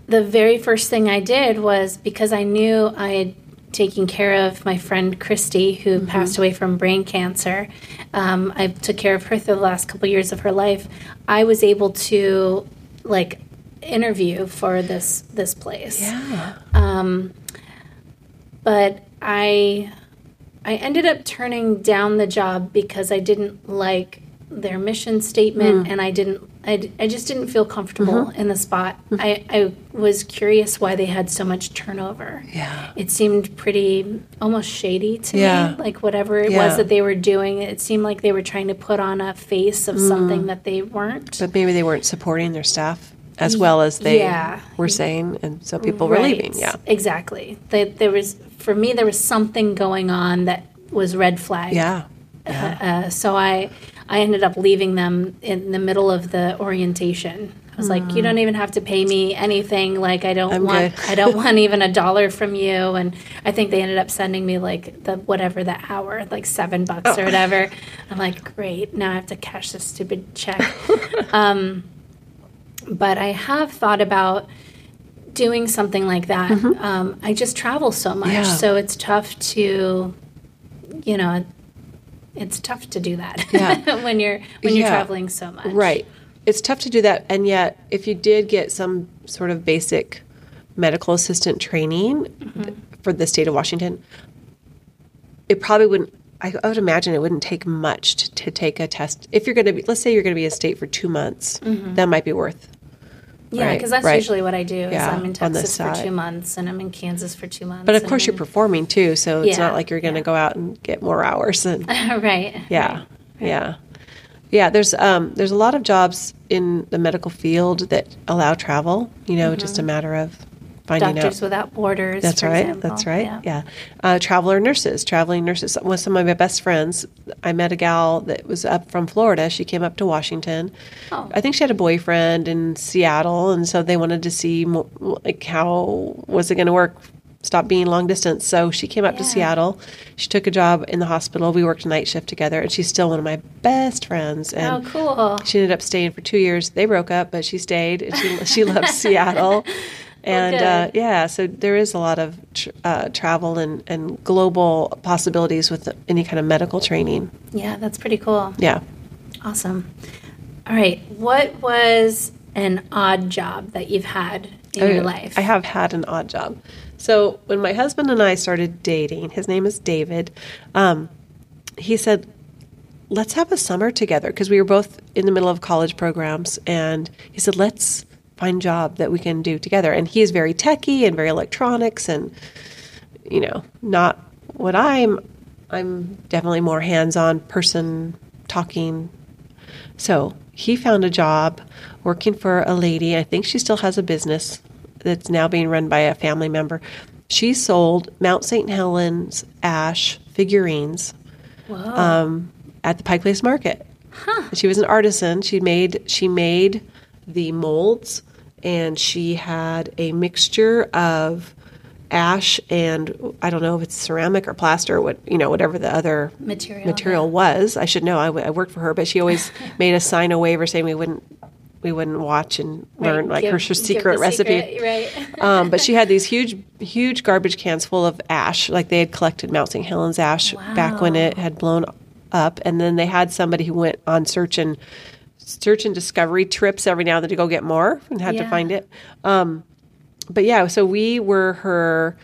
the very first thing I did was because I knew I had taken care of my friend Christy, who Mm-hmm. passed away from brain cancer. Um, I took care of her through the last couple years of her life. I was able to like interview for this this place Yeah. But I I ended up turning down the job because I didn't like their mission statement Mm. and I didn't I, I just didn't feel comfortable Mm-hmm. in the spot. I, I was curious why they had so much turnover. Yeah. It seemed pretty almost shady to Yeah. me. Like whatever it Yeah. was that they were doing, it seemed like they were trying to put on a face of Mm. something that they weren't. But maybe they weren't supporting their staff as well as they Yeah. were saying and so people were leaving. Yeah. Exactly. They, there was for me there was something going on that was red flag. Yeah. Uh, so I I ended up leaving them in the middle of the orientation I was like, you don't even have to pay me anything. Like I don't I'm want. I don't [laughs] want even a dollar from you. And I think they ended up sending me like the whatever the hour, like seven bucks Oh. or whatever. I'm like, great. Now I have to cash this stupid check. [laughs] um, but I have thought about doing something like that. Um, I just travel so much, Mm-hmm. Yeah. so it's tough to, you know, it's tough to do that Yeah. [laughs] when you're when you're Yeah. traveling so much. Right. It's tough to do that. And yet, if you did get some sort of basic medical assistant training th- for the state of Washington, it probably wouldn't. I, would imagine it wouldn't take much to, to take a test. If you're going to be, let's say you're going to be a state for two months, that might be worth. Yeah, Right, because that's right. usually what I do. Is Yeah, I'm in Texas for side. two months, and I'm in Kansas for two months. But of course, you're performing too, so it's Yeah, not like you're going to yeah. go out and get more hours. And [laughs] right. Yeah, yeah, yeah. There's um, there's a lot of jobs in the medical field that allow travel. You know, just a matter of finding Doctors out. Without Borders. That's right. example. That's right. Yeah. Uh, traveler nurses, traveling nurses. One of some of my best friends, I met a gal that was up from Florida. She came up to Washington. Oh. I think she had a boyfriend in Seattle, and so they wanted to see like how was it going to work. Stop being long distance. So she came up to Seattle. She took a job in the hospital. We worked night shift together, and she's still one of my best friends. Oh, And cool. she ended up staying for two years. They broke up, but she stayed. And she she loves [laughs] Seattle, and uh, yeah, so there is a lot of tr- uh, travel and, and global possibilities with any kind of medical training. Yeah, that's pretty cool. Yeah, Awesome. All right. What was an odd job that you've had in your life? I have had an odd job. So when my husband and I started dating, his name is David. Um, he said, "Let's have a summer together," because we were both in the middle of college programs, and he said, "Let's find job that we can do together." And he is very techy and very electronics, and you know, not what I'm. I'm definitely more hands-on person, talking so he found a job working for a lady. I think she still has a business that's now being run by a family member. She sold Mount St. Helens ash figurines um, at the Pike Place Market. She was an artisan. She made she made the molds, and she had a mixture of ash and I don't know if it's ceramic or plaster, or what you know, whatever the other Material, material yeah. was. I should know. I, w- I worked for her, but she always [laughs] made us sign a waiver saying we wouldn't we wouldn't watch and learn like Give- her give secret recipe. secret, right. [laughs] um, but she had these huge, huge garbage cans full of ash. Like they had collected Mount St. Helens ash back when it had blown up, and then they had somebody who went on search and search and discovery trips every now and then to go get more and had to find it. Um, but yeah, so we were her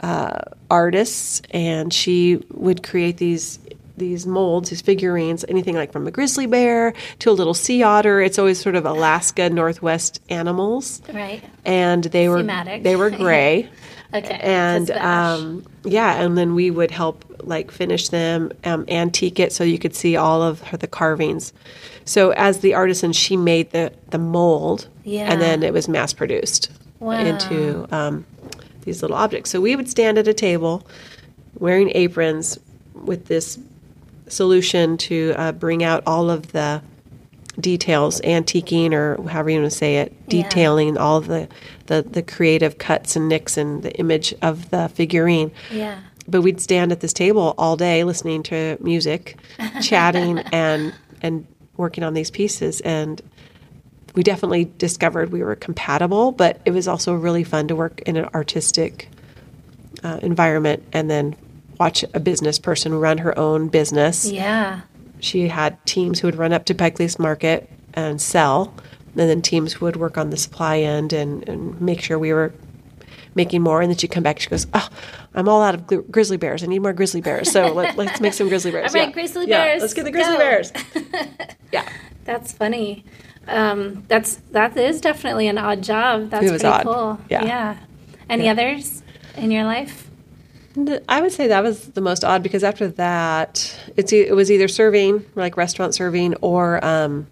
uh, artists, and she would create these these molds, these figurines, anything like from a grizzly bear to a little sea otter. It's always sort of Alaska Northwest animals right. and they were Thematic. they were gray. [laughs] Okay. And that's the ash. um, yeah, and then we would help like finish them, um, antique it, so you could see all of her, the carvings. So as the artisan, she made the the mold, Yeah. and then it was mass produced Wow. into um, these little objects. So we would stand at a table, wearing aprons, with this solution to uh, bring out all of the details, antiquing or however you want to say it, Yeah. detailing all of the, the, the creative cuts and nicks and the image of the figurine. yeah. But we'd stand at this table all day listening to music, chatting, [laughs] and and working on these pieces. And we definitely discovered we were compatible, but it was also really fun to work in an artistic uh, environment and then watch a business person run her own business Yeah. she had teams who would run up to Pike Market and sell, and then teams who would work on the supply end and, and make sure we were making more. And then she'd come back. She goes, "Oh, I'm all out of gri- grizzly bears. I need more grizzly bears. So let, [laughs] let's make some grizzly bears. All right, Yeah. grizzly Yeah, bears, Let's get the grizzly go." bears. [laughs] yeah, That's funny. Um, that's that is definitely an odd job. That's It was pretty odd. cool. Yeah. Any others in your life? I would say that was the most odd because after that, it's it was either serving like restaurant serving or um,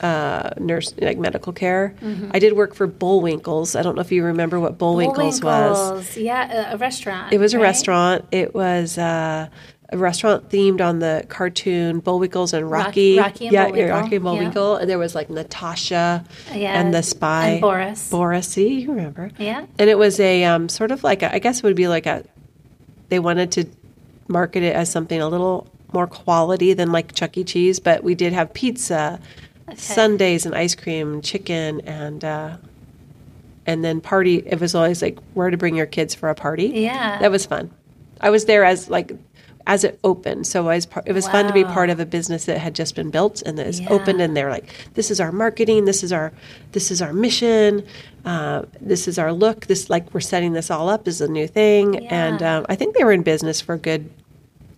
uh, nurse like medical care. Mm-hmm. I did work for Bullwinkles. I don't know if you remember what Bullwinkles was. Bullwinkles. Yeah, a, a restaurant. It was a right? restaurant. It was uh, a restaurant themed on the cartoon Bullwinkles and Rocky. Rocky and yeah, Bullwinkle, yeah, Rocky and yeah. Bullwinkle. And there was like Natasha Yeah, and the spy. and Boris. Boris, see, you remember. Yeah. And it was a um, sort of like, a, I guess it would be like a, they wanted to market it as something a little more quality than like Chuck E. Cheese, but we did have pizza, sundaes and ice cream, chicken, and, uh, and then party. It was always like where to bring your kids for a party. Yeah. That was fun. I was there as like as it opened, so I was par- it was fun to be part of a business that had just been built and that is Yeah. opened, and they're like, "This is our marketing. This is our this is our mission. Uh, this is our look. This like we're setting this all up as a new thing." And um, I think they were in business for a good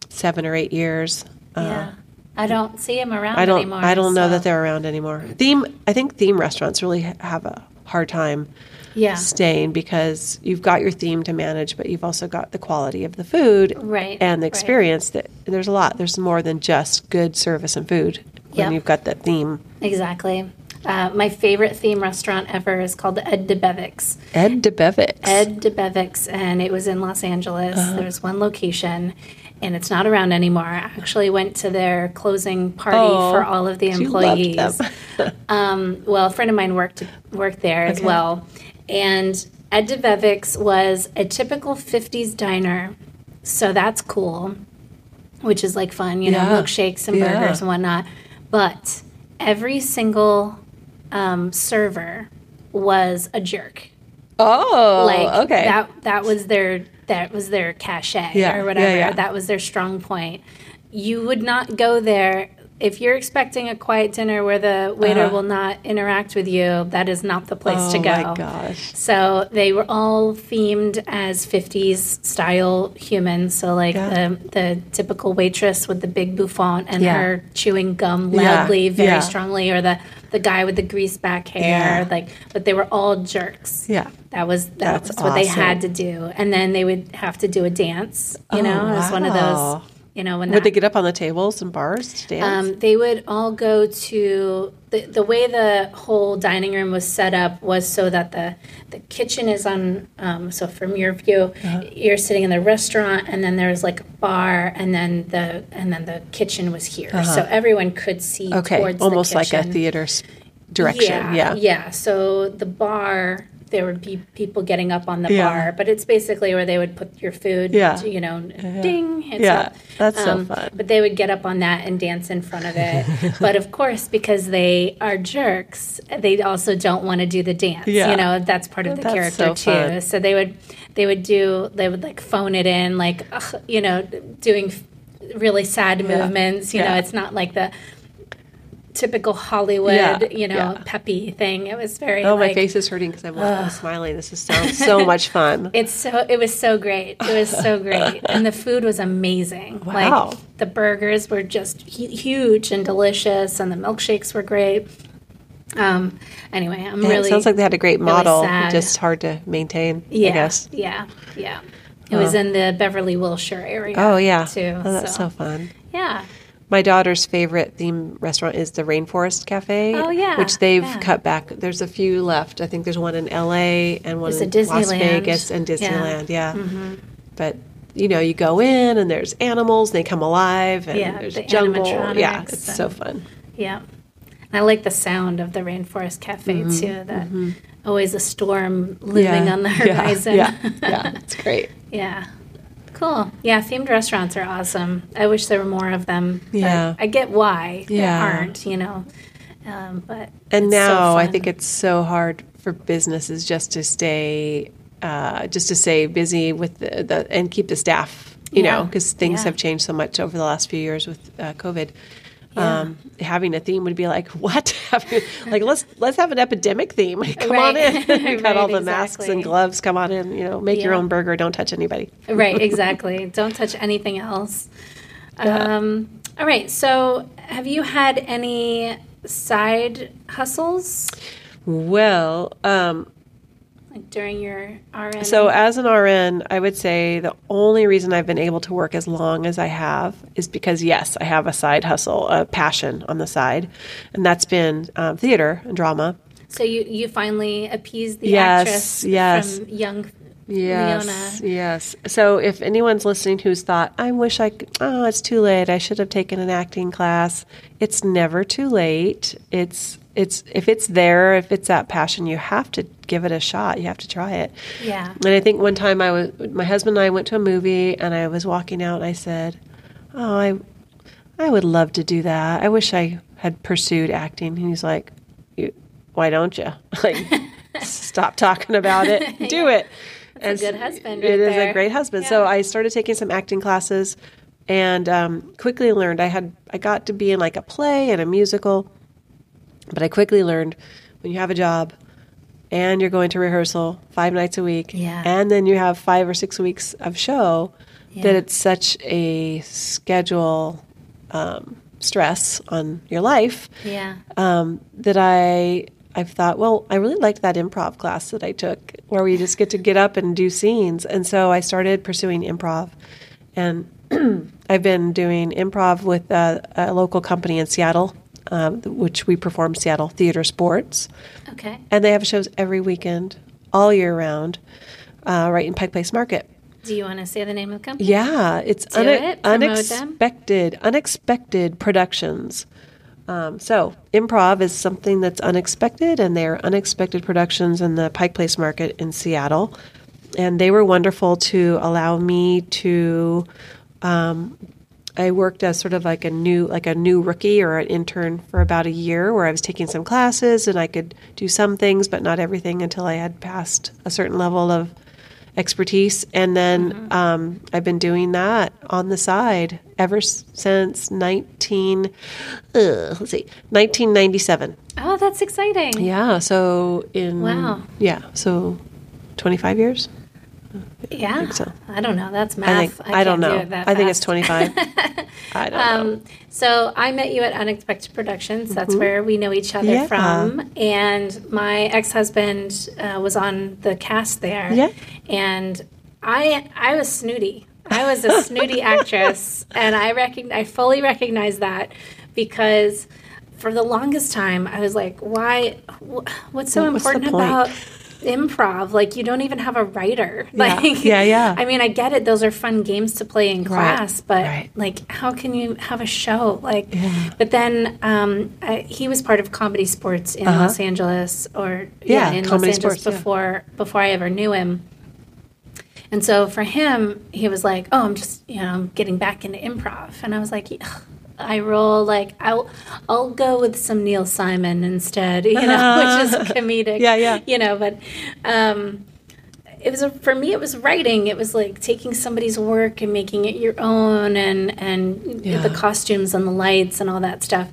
seven or eight years. Uh, yeah. I don't see them around I don't. anymore. I don't know that they're around anymore. Theme. I think theme restaurants really have a hard time Yeah. staying because you've got your theme to manage, but you've also got the quality of the food Right, and the right. experience. That there's a lot. There's more than just good service and food when Yep. you've got that theme. Exactly. Uh, my favorite theme restaurant ever is called Ed Debevic's. Ed Debevic's. Ed Debevic's, and it was in Los Angeles. Uh-huh. There's one location, and it's not around anymore. I actually went to their closing party Oh, for all of the you loved employees. them. [laughs] um, well, a friend of mine worked worked there as well, and Ed Debevic's was a typical '50s diner, so that's cool, which is like fun, you know, milkshakes and Yeah. burgers and whatnot. But every single um, server was a jerk oh, like okay. that that was their that was their cachet Yeah, or whatever yeah. that was their strong point you would not go there if you're expecting a quiet dinner where the waiter Uh-huh. will not interact with you that is not the place oh to go Oh my gosh. so they were all themed as 50s style humans. So like Yeah. the the typical waitress with the big bouffant and Yeah. her chewing gum Yeah, loudly, very yeah. strongly, or the the guy with the grease back hair. Yeah. Like, but they were all jerks. Yeah. That was that That's was what they had to do, and then they would have to do a dance. You Oh, know, it was one of those. You know, when Would that, they get up on the tables and bars to dance? um, they would all go to the, the way the whole dining room was set up was so that the the kitchen is on um, so from your view Uh-huh. you're sitting in the restaurant and then there's like a bar and then the and then the kitchen was here so everyone could see Uh-huh. okay, almost like a theater direction. Yeah. yeah so the bar there would be people getting up on the Yeah. bar but it's basically where they would put your food Yeah. you know ding hits Yeah, up. that's so um, fun. but they would get up on that and dance in front of it. [laughs] but of course, because they are jerks, they also don't want to do the dance. Yeah. You know, that's part of the That's character so too. fun. So they would they would do they would like phone it in, like ugh, you know, doing really sad movements. You know, it's not like the typical Hollywood, Yeah, you know, yeah. peppy thing. It was very Oh, my face is hurting because I'm, I'm smiling. This is sounds so [laughs] much fun. It's so it was so great. It was so great, [laughs] and the food was amazing. Wow. Like the burgers were just huge and delicious, and the milkshakes were great. Um. Anyway, I'm Yeah, really. it sounds like they had a great model, just hard to maintain. yeah, I guess. yeah, yeah. It was in the Beverly Wilshire area. Oh yeah, too. Oh, that's so. fun. yeah. My daughter's favorite theme restaurant is the Rainforest Cafe. Oh, yeah, which they've yeah. cut back. There's a few left. I think there's one in L.A. and one There's in Las Vegas and Yeah. Mm-hmm. Disneyland. Yeah, but you know, you go in and there's animals. They come alive and Yeah, there's the jungle. Yeah, it's so fun. Yeah. I like the sound of the Rainforest Cafe Mm-hmm, too. That always a storm looming on the horizon. Yeah, yeah, [laughs] yeah, it's great. Yeah. Cool. Yeah, themed restaurants are awesome. I wish there were more of them. Yeah. I get why Yeah. there aren't, you know. Um, but And it's so now I think it's so hard for businesses just to stay, uh, just to stay busy with the, the and keep the staff, you know, because things Yeah. have changed so much over the last few years with uh, COVID. Yeah. Um, having a theme would be like, [laughs] what? like let's let's have an epidemic theme. [laughs] Come on in. [laughs] we've got all the masks and gloves. Come on in. You know, make your own burger. Don't touch anybody. right, exactly. Don't touch anything else. Um, all right. So, have you had any side hustles Well, um, like during your RN? So, as an RN, I would say the only reason I've been able to work as long as I have is because, yes, I have a side hustle, a passion on the side, and that's been um, theater and drama. So you you finally appeased the Yes, actress yes. from young Yes, yes. So if anyone's listening who's thought, I wish I could, oh, it's too late. I should have taken an acting class. It's never too late. It's it's if it's there, if it's that passion, you have to give it a shot. You have to try it. Yeah. And I think one time I was my husband and I went to a movie and I was walking out and I said, "Oh, I I would love to do that. I wish I had pursued acting." And he's like, you, "Why don't you?" [laughs] Like [laughs] stop talking about it. [laughs] Do it. That's a good husband It right is there. a great husband. So I started taking some acting classes and um, quickly learned I had I got to be in like a play and a musical, but I quickly learned when you have a job and you're going to rehearsal five nights a week, Yeah. and then you have five or six weeks of show, that it's such a schedule um, stress on your life Yeah. um, that I I've thought, well, I really liked that improv class that I took, where we just get to get up and do scenes, and so I started pursuing improv, and [clears throat] I've been doing improv with a, a local company in Seattle, um, which we perform Seattle Theater Sports, Okay. and they have shows every weekend, all year round, uh, right in Pike Place Market. Do you want to say the name of the company? Yeah, it's Do it. Promote them. unexpected, unexpected productions. Um, so improv is something that's unexpected, and they're unexpected productions in the Pike Place Market in Seattle, and they were wonderful to allow me to. Um, I worked as sort of like a new, like a new rookie or an intern for about a year, where I was taking some classes and I could do some things, but not everything until I had passed a certain level of expertise. And then um, I've been doing that on the side ever since 19, uh, let's see, 1997. Oh, that's exciting. Yeah. So in, Wow. Yeah. So 25 years? Yeah. think so. I don't know. That's math. I think, I, don't can't do know. that I think it's 25. [laughs] I don't know. Um, so I met you at Unexpected Productions. That's where we know each other Mm-hmm. Yeah. from. And my ex-husband uh, was on the cast there. Yeah. And I I was snooty. I was a snooty [laughs] actress, and I recogn I fully recognize that because for the longest time I was like, why? wh- What's so What's important about improv? Like you don't even have a writer. [laughs] Like Yeah, yeah. I mean, I get it; those are fun games to play in class, but right. like, how can you have a show? Like, but then um, I, he was part of ComedySportz in Los Angeles, or Uh-huh. Yeah, in Comedy Los Angeles Sports, yeah. before before I ever knew him. And so for him, he was like, "Oh, I'm just you know I'm getting back into improv," and I was like. I roll like I'll I'll go with some Neil Simon instead, [laughs] you know, [laughs] which is [laughs] comedic. Yeah, yeah. You know, but um, it was a, for me it was writing it was like taking somebody's work and making it your own and and Yeah. the costumes and the lights and all that stuff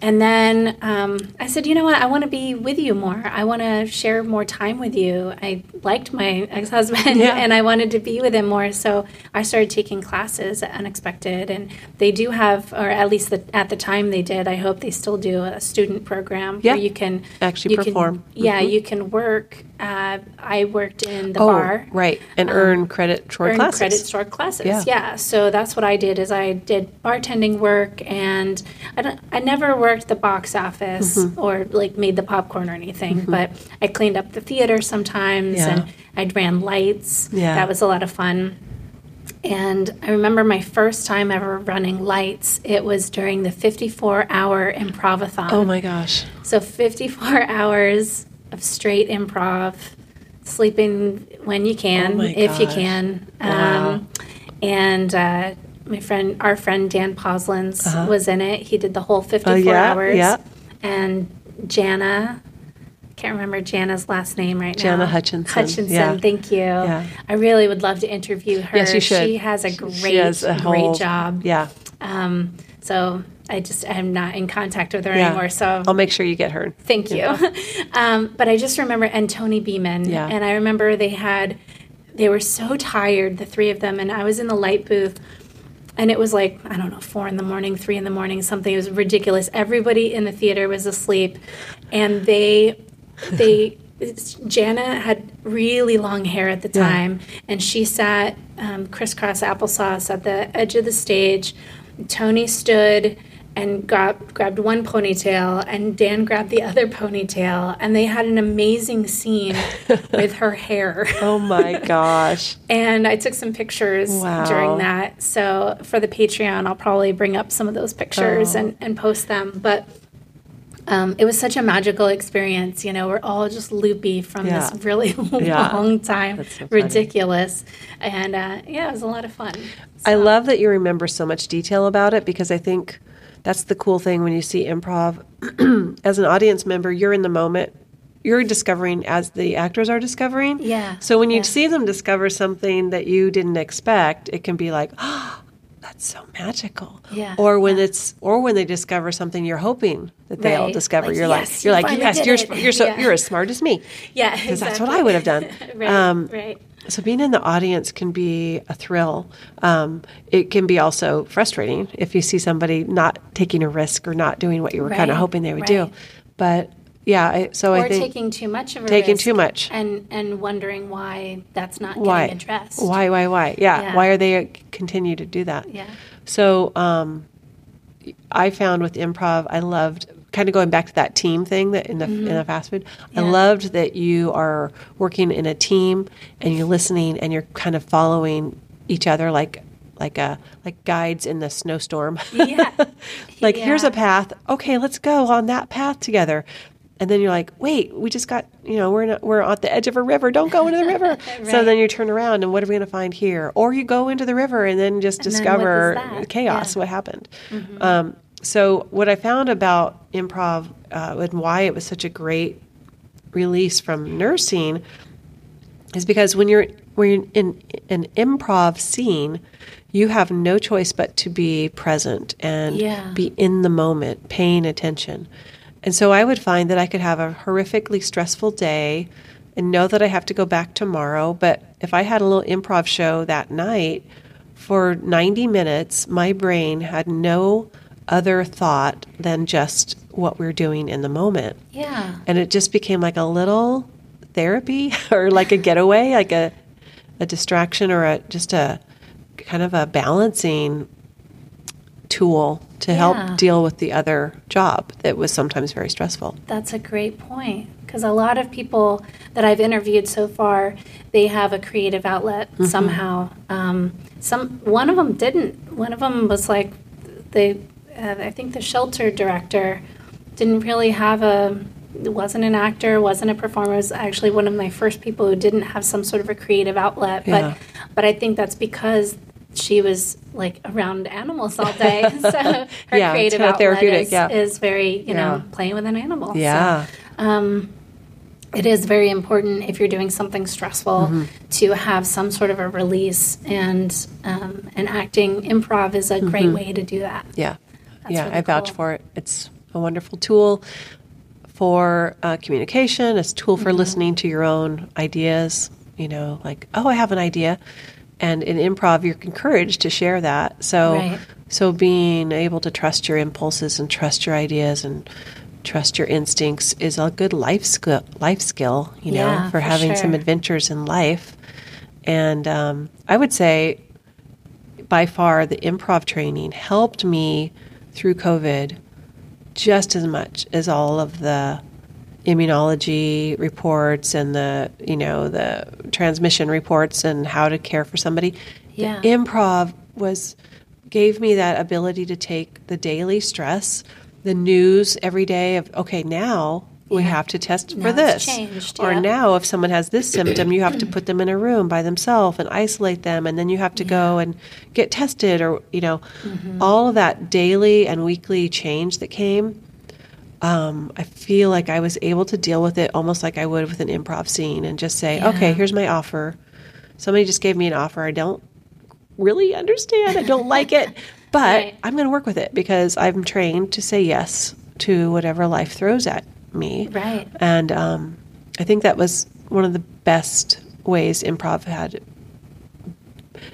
and then um, I said, you know what? I want to be with you more. I want to share more time with you. I liked my ex husband Yeah. and I wanted to be with him more. So I started taking classes at Unexpected. And they do have, or at least the, at the time they did, I hope they still do, a student program Yeah. where you can Actually you can- perform. yeah, you can work. Uh, I worked in the oh, bar right. And earn credit toward earn classes. credit toward classes. Yeah. Yeah. So that's what I did. Is I did bartending work, and I don't. I never worked the box office Mm-hmm. or like made the popcorn or anything. But I cleaned up the theater sometimes, Yeah. and I ran lights. Yeah. That was a lot of fun. And I remember my first time ever running lights. It was during the 54 hour improvathon. Oh my gosh. So 54 [laughs] hours of straight improv, sleeping when you can, Oh if you can. Wow. Um, and uh, my friend, our friend Dan Poslins was in it. He did the whole 54 Uh-huh. Oh, yeah, hours. yeah. And Jana, I can't remember Jana's last name right now. Jana Hutchinson, Hutchinson, yeah. thank you. Yeah. I really would love to interview her. Yes, you should. She has a great, she has a great whole- job. Yeah. Um, so I just I'm not in contact with her Yeah. anymore. So I'll make sure you get her. Thank you. [laughs] um, but I just remember, and Tony Beeman. Yeah. And I remember they had, they were so tired, the three of them, and I was in the light booth. And it was like, I don't know, four in the morning, three in the morning, something. It was ridiculous. Everybody in the theater was asleep. And they, they, Jana had really long hair at the Yeah. time. And she sat um, crisscross applesauce at the edge of the stage. Tony stood and grabbed grabbed one ponytail, and Dan grabbed the other ponytail, and they had an amazing scene [laughs] with her hair. Oh my [laughs] gosh! and I took some pictures Wow. during that. So for the Patreon, I'll probably bring up some of those pictures Oh. and, and post them. But um, it was such a magical experience. You know, we're all just loopy from Yeah. this really [laughs] Yeah. long time, That's so ridiculous, and uh, yeah, it was a lot of fun. I love that you remember so much detail about it because I think that's the cool thing when you see improv. [clears throat] as an audience member, you're in the moment. You're discovering as the actors are discovering. Yeah, So when you yeah. see them discover something that you didn't expect, it can be like, oh, that's so magical. Yeah, Or when yeah. it's, or when they discover something you're hoping that they'll Right. discover. Like, you're yes, like, you're you like, yes, you're, it." you're so, [laughs] Yeah. you're as smart as me. Yeah, Because that's what. I would have done. [laughs] right, Um, right. So being in the audience can be a thrill. Um, it can be also frustrating if you see somebody not taking a risk or not doing what you were kind of hoping they would do. But yeah, I, so Or I think taking too much of a taking risk too much. and and wondering why that's not why, getting addressed. why, why, why? Yeah, Yeah. why are they uh, continue to do that? Yeah. So um, I found with improv, I loved kind of going back to that team thing that in the in the fast food. I Mm-hmm. Loved that you are working in a team and you're listening and you're kind of following each other like like a like guides in the snowstorm. Yeah. [laughs] like here's a path. Okay, let's go on that path together. And then you're like, wait, we just got, you know, we're not, we're at the edge of a river. Don't go into the river. [laughs] So then you turn around and what are we going to find here? Or you go into the river and then just then what discover is that? chaos. Yeah. Mm-hmm. What happened? Um, so what I found about improv uh, and why it was such a great release from nursing is because when you're when you're in an improv scene, you have no choice but to be present and Yeah. be in the moment, paying attention. And so I would find that I could have a horrifically stressful day and know that I have to go back tomorrow. But if I had a little improv show that night for 90 minutes, my brain had no other thought than just what we're doing in the moment Yeah. and it just became like a little therapy [laughs] or like a getaway [laughs] like a a distraction or a just a kind of a balancing tool to Yeah. help deal with the other job that was sometimes very stressful That's a great point because a lot of people that I've interviewed so far, they have a creative outlet Mm-hmm. somehow. Um, some one of them didn't. One of them was like, they, uh, I think the shelter director didn't really have a. wasn't an actor, wasn't a performer. Was actually one of my first people who didn't have some sort of a creative outlet. Yeah. But but I think that's because she was like around animals all day. [laughs] so her Yeah, creative outlet therapeutic, is, yeah. is very you know playing with an animal. So, yeah um, it is very important if you're doing something stressful Mm-hmm. to have some sort of a release, and um, and acting improv is a great way to do that. yeah yeah really i vouch cool. for it it's a wonderful tool for uh, communication it's a tool Mm-hmm. for listening to your own ideas you know like oh i have an idea and in improv you're encouraged to share that so Right. so being able to trust your impulses and trust your ideas and trust your instincts is a good life skill life skill you know Yeah, for for having some adventures in life and um, i would say by far the improv training helped me through covid just as much as all of the immunology reports and the you know the transmission reports and how to care for somebody Yeah. the improv was gave me that ability to take the daily stress the news every day of okay now we Yeah. have to test Now for this changed, or yeah. now if someone has this symptom you have to put them in a room by themselves and isolate them and then you have to go and get tested or you know Mm-hmm. all of that daily and weekly change that came um, I feel like I was able to deal with it almost like I would with an improv scene and just say, Yeah. okay, here's my offer. Somebody just gave me an offer. I don't really understand. I don't like it, but [laughs] Right. I'm going to work with it because I'm trained to say yes to whatever life throws at me. Right. And um, I think that was one of the best ways improv had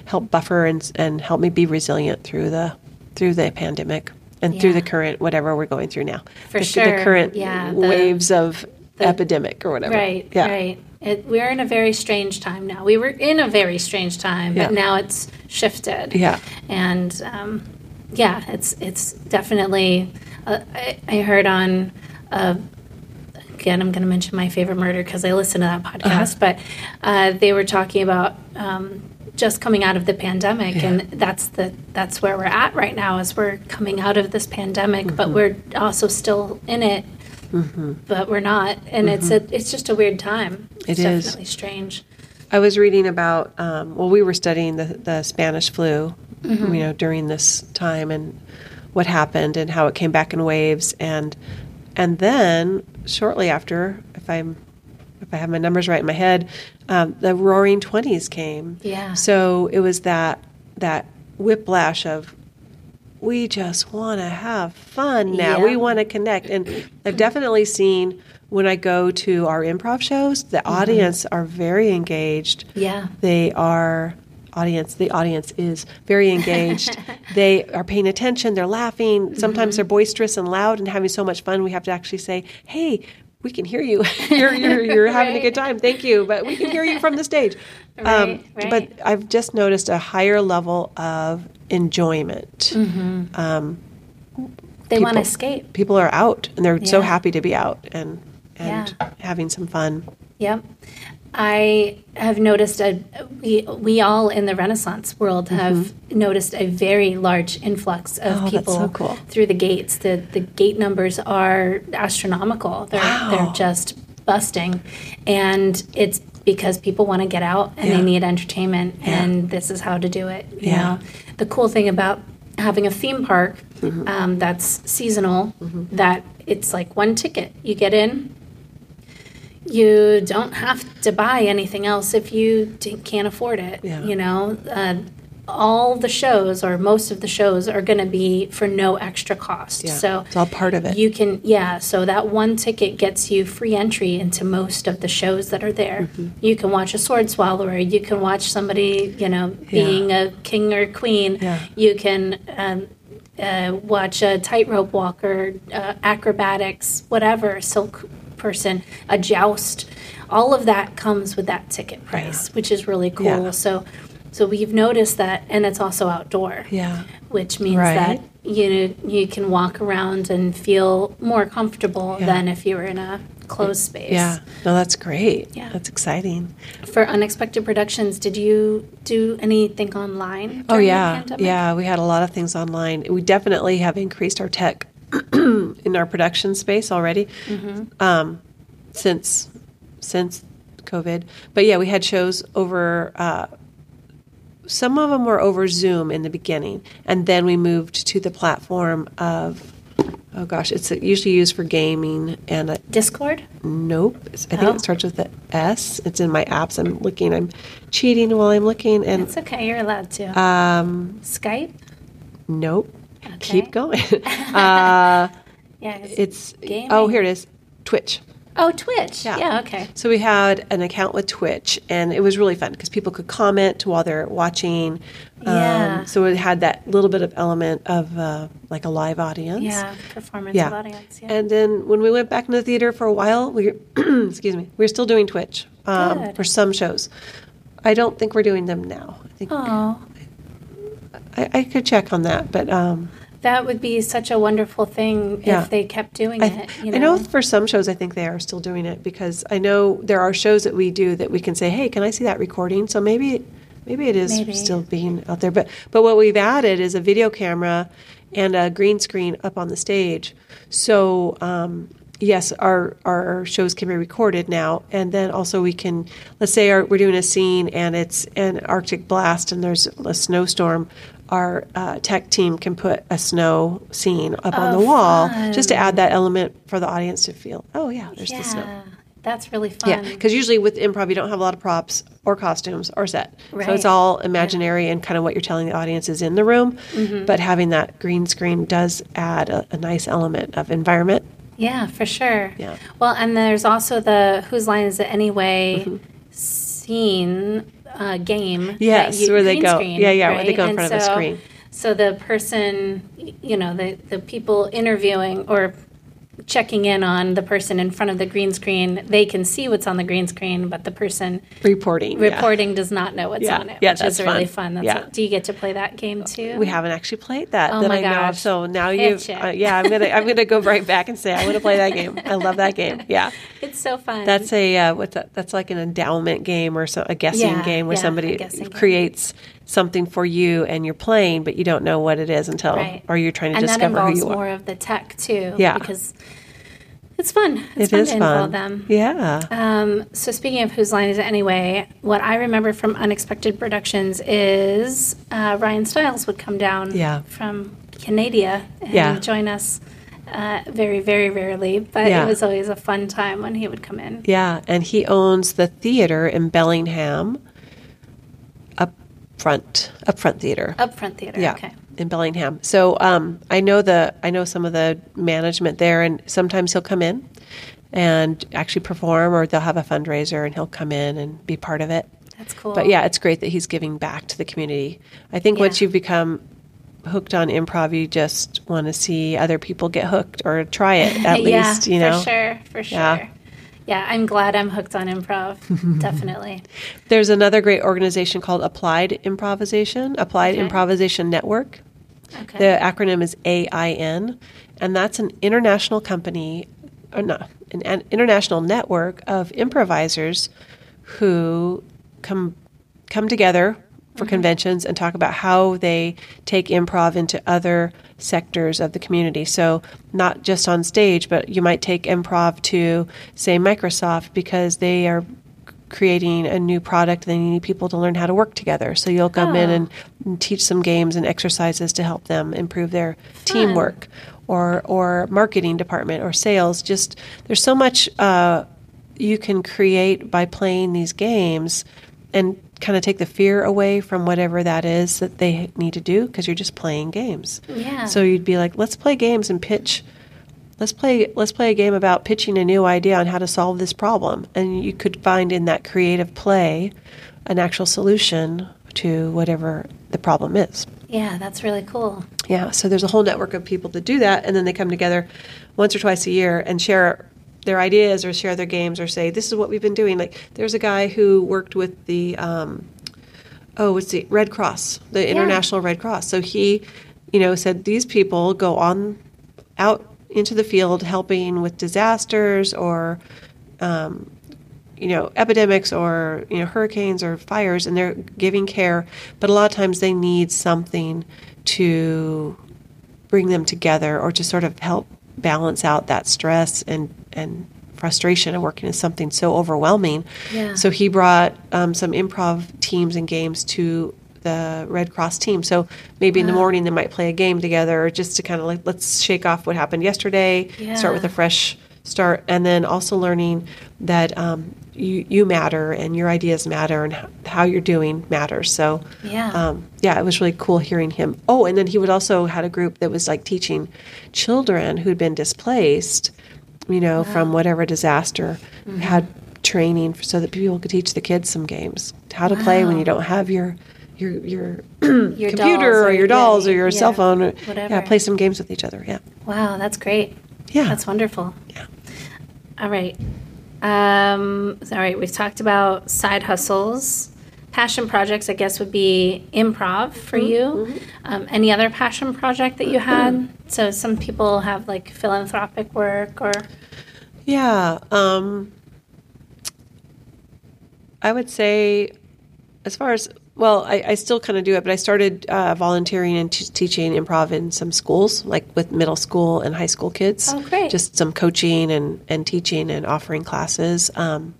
helped buffer and, and help me be resilient through the through the pandemic and through the current whatever we're going through now. For the, sure. the current Yeah, the- waves of the- epidemic or whatever. Right, Yeah. right. It, we're in a very strange time now. We were in a very strange time, but now it's shifted. Yeah. And um, yeah, it's it's definitely. Uh, I, I heard on. Uh, again, I'm going to mention my favorite murder because I listen to that podcast. But uh, they were talking about um, just coming out of the pandemic, and that's the that's where we're at right now. Is we're coming out of this pandemic, but we're also still in it. But we're not, and it's a it's just a weird time. It's It is. definitely strange. I was reading about, um, well, we were studying the, the Spanish flu, Mm-hmm. you know, during this time and what happened and how it came back in waves. And, and then shortly after, if I'm, if I have my numbers right in my head, um, the roaring 20s came. Yeah. So it was that, that whiplash of, we just want to have fun now. Yeah. We want to connect. And I've definitely seen when I go to our improv shows, the Mm-hmm. audience are very engaged. Yeah. They are audience the audience is very engaged [laughs] they are paying attention they're laughing sometimes Mm-hmm. they're boisterous and loud and having so much fun we have to actually say hey we can hear you [laughs] you're, you're, you're having a good time thank you but we can hear you from the stage [laughs] Um, Right, but i've just noticed a higher level of enjoyment Mm-hmm. They want to escape. people are out and they're so happy to be out and and Yeah. having some fun Yep. I have noticed a we we all in the Renaissance world have noticed a very large influx of Mm-hmm. Oh, people so cool. through the gates. The the gate numbers are astronomical. They're Wow. they're just busting, and it's because people want to get out and Yeah. they need entertainment, Yeah. and this is how to do it. You Yeah. know, the cool thing about having a theme park Mm-hmm. um, that's seasonal, that it's like one ticket. You get in, you don't have to buy anything else if you d- can't afford it. Yeah. You know, uh, all the shows or most of the shows are going to be for no extra cost. Yeah, So it's all part of it. You can, yeah. So that one ticket gets you free entry into most of the shows that are there. Mm-hmm. You can watch a sword swallower. You can watch somebody, you know, being a king or queen. Yeah. You can. Um, uh, watch a tightrope walker, uh, acrobatics, whatever, silk person, a joust. All of that comes with that ticket price, which is really cool. Yeah. So, so we've noticed that, and it's also outdoor, yeah which means Right. that you know you can walk around and feel more comfortable Yeah. than if you were in a closed space. yeah no that's great Yeah. that's exciting For unexpected productions, did you do anything online? Oh yeah, yeah. We had a lot of things online. We definitely have increased our tech in our production space already Mm-hmm. um, since since COVID. But yeah, we had shows over. Uh, some of them were over Zoom in the beginning, and then we moved to the platform of. Oh gosh, it's usually used for gaming and uh, Discord. nope. I think Oh. it starts with the S. It's in my apps. I'm looking. I'm cheating while I'm looking, and It's okay. You're allowed to. um, Skype. Nope. Okay. Keep going. [laughs] uh, Yeah. it's Gaming. oh here it is. Twitch. oh, Twitch. Yeah. Yeah. Okay. So we had an account with Twitch, and it was really fun because people could comment while they're watching. Um, Yeah. So it had that little bit of element of uh, like a live audience. Yeah. Performance Yeah. audience. Yeah. And then when we went back into the theater for a while, we [clears throat] excuse me, we were still doing Twitch um, for some shows. I don't think we're doing them now. I think oh, I, I could check on that, but um, that would be such a wonderful thing Yeah. if they kept doing I, it. You know. I know for some shows, I think they are still doing it because I know there are shows that we do that we can say, "Hey, can I see that recording?" So maybe, maybe it is Maybe. still being out there. But but what we've added is a video camera and a green screen up on the stage. So um, yes, our our shows can be recorded now, and then also we can, let's say our, we're doing a scene and it's an Arctic blast and there's a snowstorm. Our uh, tech team can put a snow scene up on Oh, the wall fun. just to add that element for the audience to feel, oh yeah, there's yeah. the snow. That's really fun. Yeah, because usually with improv, you don't have a lot of props or costumes or set. So it's all imaginary and kind of what you're telling the audience is in the room. Mm-hmm. But having that green screen does add a, a nice element of environment. Yeah, for sure. Yeah. Well, and there's also the whose line is it anyway Mm-hmm. scene uh, game. Yes, you- where they go- screen, yeah, yeah, where they go in And front of a screen. So the person, you know, the the people interviewing or checking in on the person in front of the green screen. They can see what's on the green screen, but the person Reporting. yeah. reporting does not know what's Yeah. on it, Yeah, which that's is really fun. fun. That's Yeah. what- do you get to play that game too? We haven't actually played that Oh that my I know gosh. So now you, uh, yeah, I'm gonna I'm gonna go right back and say I want to play that game. I love that game. Yeah, [laughs] It's so fun. that's a uh, what's that? That's like an endowment game or so, a guessing Yeah, game where yeah, somebody creates. game. Something for you and you're playing, but you don't know what it is until right. or you're trying to and that discover who you are. more of the tech too. Yeah. because it's fun. It's It fun is to involve fun. them. Yeah. Um, so speaking of whose line is it anyway, what I remember from Unexpected Productions is uh, Ryan Stiles would come down Yeah. from Canada and Yeah. join us. Uh, very, very rarely, but Yeah. it was always a fun time when he would come in. Yeah, and he owns the theater in Bellingham, front, up front theater. Upfront theater. yeah, Okay. in Bellingham. So um, I know the I know some of the management there, and sometimes he'll come in and actually perform, or they'll have a fundraiser, and he'll come in and be part of it. That's cool. But yeah, it's great that he's giving back to the community. I think once you've become hooked on improv, you just want to see other people get hooked or try it at [laughs] yeah, least. You know, for sure, for sure. Yeah. Yeah. I'm glad I'm hooked on improv. [laughs] Definitely. There's another great organization called Applied Improvisation, Applied Okay. Improvisation Network. Okay. The acronym is AIN, and that's an international company, or not, an, an international network of improvisers who come come together for conventions and talk about how they take improv into other sectors of the community. So, not just on stage, but you might take improv to, say, Microsoft because they are creating a new product. And they need people to learn how to work together. So, you'll come in Oh. and, and teach some games and exercises to help them improve their teamwork or, or marketing department or sales. Just there's so much uh, you can create by playing these games and kind of take the fear away from whatever that is that they need to do because you're just playing games. Yeah. So you'd be like, let's play games and pitch. Let's play. Let's play a game about pitching a new idea on how to solve this problem, and you could find in that creative play an actual solution to whatever the problem is. yeah, that's really cool. Yeah, so there's a whole network of people that do that, and then they come together once or twice a year and share their ideas or share their games or say, "This is what we've been doing." Like, there's a guy who worked with the, um, oh, what's the Red Cross, the International Red Cross. So he, you know, said these people go on out into the field helping with disasters or um, you know epidemics or you know hurricanes or fires and they're giving care but a lot of times they need something to bring them together or to sort of help balance out that stress and and frustration of working in something so overwhelming Yeah. so he brought um, some improv teams and games to the Red Cross team. So maybe in the morning they might play a game together, just to kind of like let's shake off what happened yesterday, start with a fresh start, and then also learning that um, you you matter and your ideas matter and how you're doing matters. So Yeah. um, yeah, it was really cool hearing him. Oh, and then he would also had a group that was like teaching children who'd been displaced, you know, from whatever disaster, Mm-hmm. had training so that people could teach the kids some games, how to play when you don't have your your your [clears throat] Your computer dolls or your dolls or your yeah, cell phone. Or, whatever. Yeah, play some games with each other. Yeah, Wow, that's great. Yeah. That's wonderful. Yeah. All right. Um, all right, we've talked about side hustles. Passion projects, I guess, would be improv for Mm-hmm. you. Um, any other passion project that you had? So some people have like philanthropic work or yeah. Um, I would say, as far as well, I, I still kind of do it, but I started uh, volunteering and t- teaching improv in some schools, like with middle school and high school kids. Oh, great. Just some coaching and, and teaching and offering classes. Um,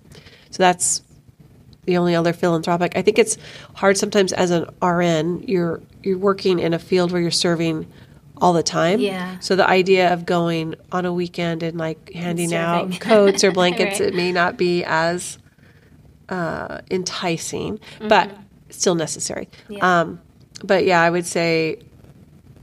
so that's the only other philanthropic. I think it's hard sometimes as an RN. You're you're working in a field where you're serving all the time. Yeah. So the idea of going on a weekend and like handing Serving. out [laughs] coats or blankets, Right. it may not be as uh, enticing, but still necessary. Mm-hmm. Yeah. Um, but yeah, I would say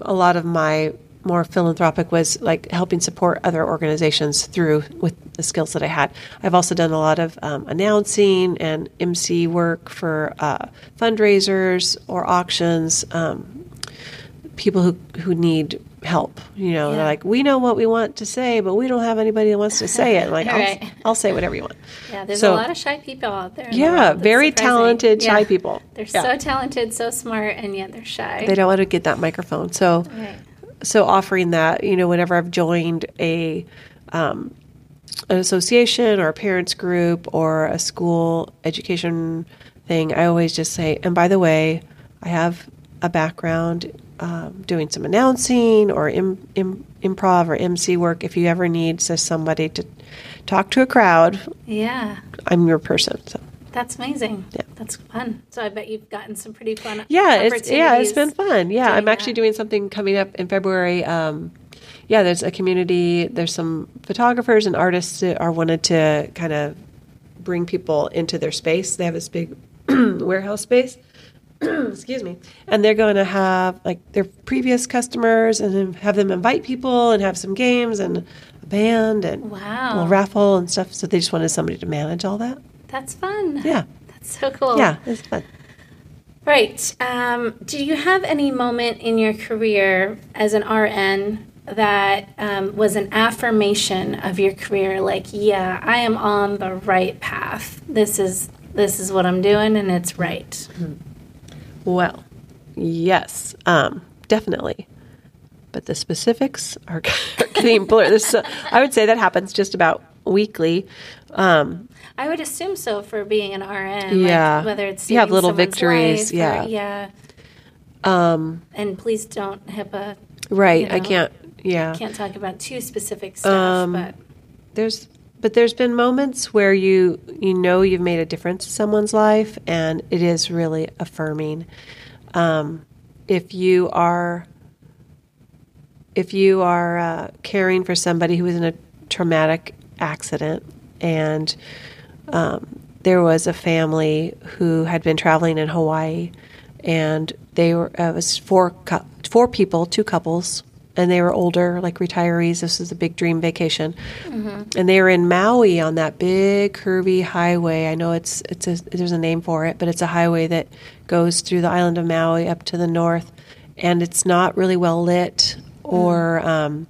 a lot of my more philanthropic was like helping support other organizations through with the skills that I had. I've also done a lot of um, announcing and MC work for uh, fundraisers or auctions. Um, people who who need help. You know, they're like, we know what we want to say, but we don't have anybody that wants to say it. Like, [laughs] Right. I'll, I'll say whatever you want. Yeah, there's So- a lot of shy people out there. in the Yeah, very surprising. talented shy people. They're Yeah. so talented, so smart, and yet they're shy. They don't want to get that microphone. So, Right. So offering that, you know, whenever I've joined a um, an association or a parents group or a school education thing, I always just say, and by the way, I have a background um, doing some announcing or Im, Im, improv or MC work. If you ever need so somebody to talk to a crowd, Yeah, I'm your person. So that's amazing. Yeah. That's fun. So I bet you've gotten some pretty fun. yeah, it's yeah, it's been fun. Yeah, I'm actually that. doing something coming up in February. Um, yeah, there's a community. There's some photographers and artists that are wanted to kind of bring people into their space. They have this big [clears throat] warehouse space. [clears throat] Excuse me, and they're going to have like their previous customers and have them invite people and have some games and a band and Wow. a raffle and stuff. So they just wanted somebody to manage all that. That's fun. Yeah, [laughs] That's so cool. yeah, it's fun. Right. Um, do you have any moment in your career as an RN that um, was an affirmation of your career? Like, yeah, I am on the right path. This is this is what I'm doing, and it's right. Well, yes, um, definitely. But the specifics are, are [laughs] getting blurred. This, uh, I would say that happens just about weekly. Um, I would assume so for being an RN. Yeah. Like whether it's You have little victories, life or- yeah. yeah. um, And please don't HIPAA. right. You I can't. Yeah. Can't talk about too specific stuff, Um, but There's, but there's been moments where you you know you've made a difference in someone's life, and it is really affirming. Um, if you are, if you are uh, caring for somebody who was in a traumatic accident, and um, there was a family who had been traveling in Hawaii, and they were uh, it was four cou- four people, two couples, and they were older, like retirees. This was a big dream vacation, and they were in Maui on that big curvy highway. I know it's it's a, there's a name for it, but it's a highway that goes through the island of Maui up to the north, and it's not really well lit or um,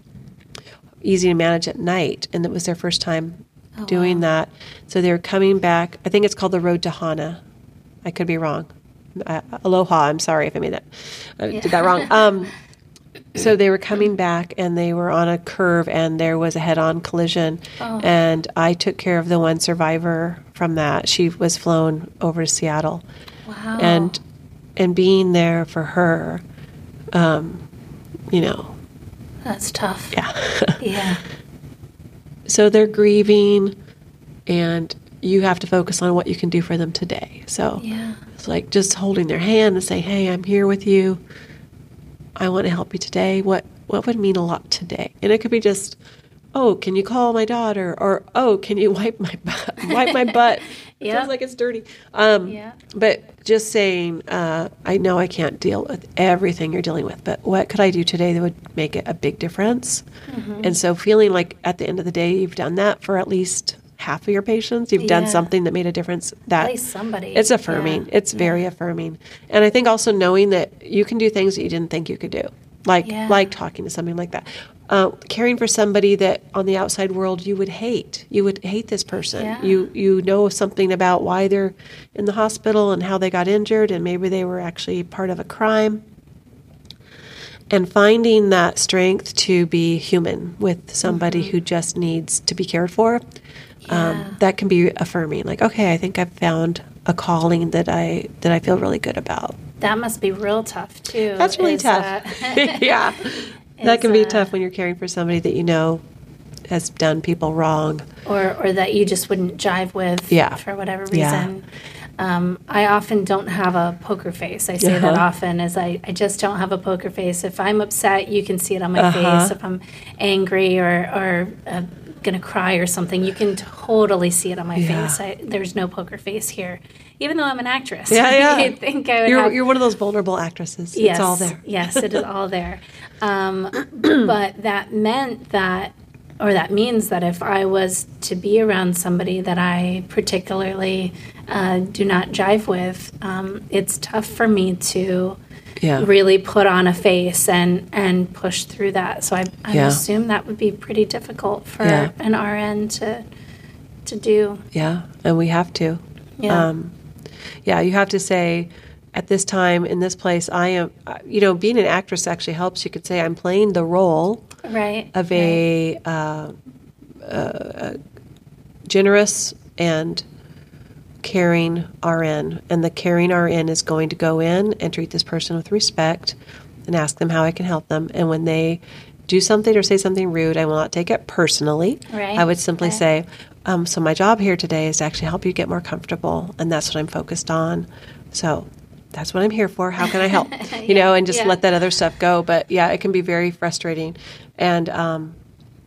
easy to manage at night. And it was their first time doing that, so they were coming back. I think it's called the Road to Hana. I could be wrong. Uh, aloha. I'm sorry if I made that. I did that wrong. Um, so they were coming back and they were on a curve and there was a head-on collision and i took care of the one survivor from that she was flown over to seattle wow. and and being there for her um, you know that's tough. yeah [laughs] Yeah. So they're grieving and you have to focus on what you can do for them today so Yeah. It's like just holding their hand and say, "Hey, I'm here with you. I want to help you today." What what would mean a lot today? And it could be just, "Oh, can you call my daughter?" or "Oh, can you [laughs] wipe my butt? wipe my butt?" It Yeah. Sounds like it's dirty. Um, Yeah. But just saying, uh, "I know I can't deal with everything you're dealing with, but what could I do today that would make it a big difference?" Mm-hmm. And so, feeling like at the end of the day, you've done that for at least half of your patients. You've done something that made a difference. That At least somebody. it's affirming. Yeah. It's very affirming. And I think also knowing that you can do things that you didn't think you could do. Like Yeah. like talking to somebody like that. Uh, caring for somebody that on the outside world you would hate. You would hate this person. Yeah. You you know something about why they're in the hospital and how they got injured and maybe they were actually part of a crime. And finding that strength to be human with somebody Mm-hmm. who just needs to be cared for Yeah. um, that can be affirming. Like, okay, I think I've found a calling that I that I feel really good about. That must be real tough too. That's really tough. uh, [laughs] yeah, [laughs] that can be uh, tough when you're caring for somebody that you know has done people wrong. or or that you just wouldn't jive with Yeah. for whatever Yeah. reason. Um, I often don't have a poker face. I say that Uh-huh. often is I, I just don't have a poker face. If I'm upset, you can see it on my Uh-huh. face. If I'm angry or, or uh, going to cry or something, you can totally see it on my Yeah. face. I, there's no poker face here, even though I'm an actress. Yeah, [laughs] yeah. You'd think I would You're have you're one of those vulnerable actresses. Yes, It's all there. yes, it is all there. [laughs] Um, but that meant that, or that means that if I was to be around somebody that I particularly uh, do not jive with, um, it's tough for me to Yeah. really put on a face and and push through that. So I, I Yeah. assume that would be pretty difficult for Yeah. an RN to to do. Yeah, and we have to. Yeah. Um, yeah, you have to say, at this time in this place, I am. uh, You know, being an actress actually helps. You could say I'm playing the role Right. of a, uh, a generous and caring RN, and the caring RN is going to go in and treat this person with respect and ask them how I can help them. And when they do something or say something rude, I will not take it personally. Right. I would simply Right. say, um, "So my job here today is to actually help you get more comfortable, and that's what I'm focused on. So." That's what I'm here for. How can I help? [laughs] You know, and just yeah. let that other stuff go. But yeah, it can be very frustrating. And um,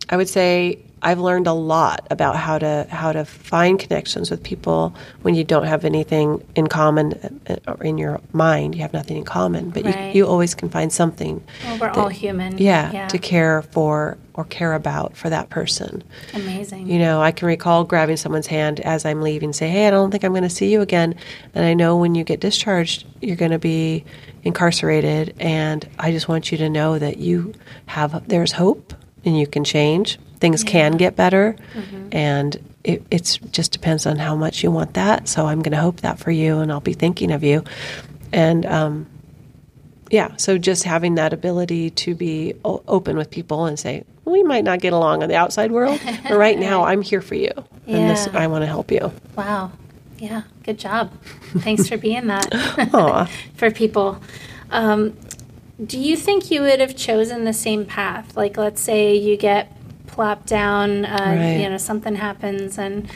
I would say I've learned a lot about how to how to find connections with people when you don't have anything in common uh, or in your mind. You have nothing in common, but Right. you, you always can find something. Well, we're that- all human. Yeah, Yeah. to care for or care about for that person. Amazing. You know, I can recall grabbing someone's hand as I'm leaving, say, "Hey, I don't think I'm going to see you again." And I know when you get discharged, you're going to be incarcerated, and I just want you to know that you have there's hope and you can change. Things can get better, and it it's just depends on how much you want that. So I'm going to hope that for you, and I'll be thinking of you. And um, yeah, so just having that ability to be o- open with people and say, we might not get along in the outside world, but [laughs] right now I'm here for you. And this, I want to help you. Wow. Yeah. Good job. Thanks for being that [laughs] [laughs] for people. Um, do you think you would have chosen the same path? Like, let's say you get plopped down, uh, Right. you know, something happens and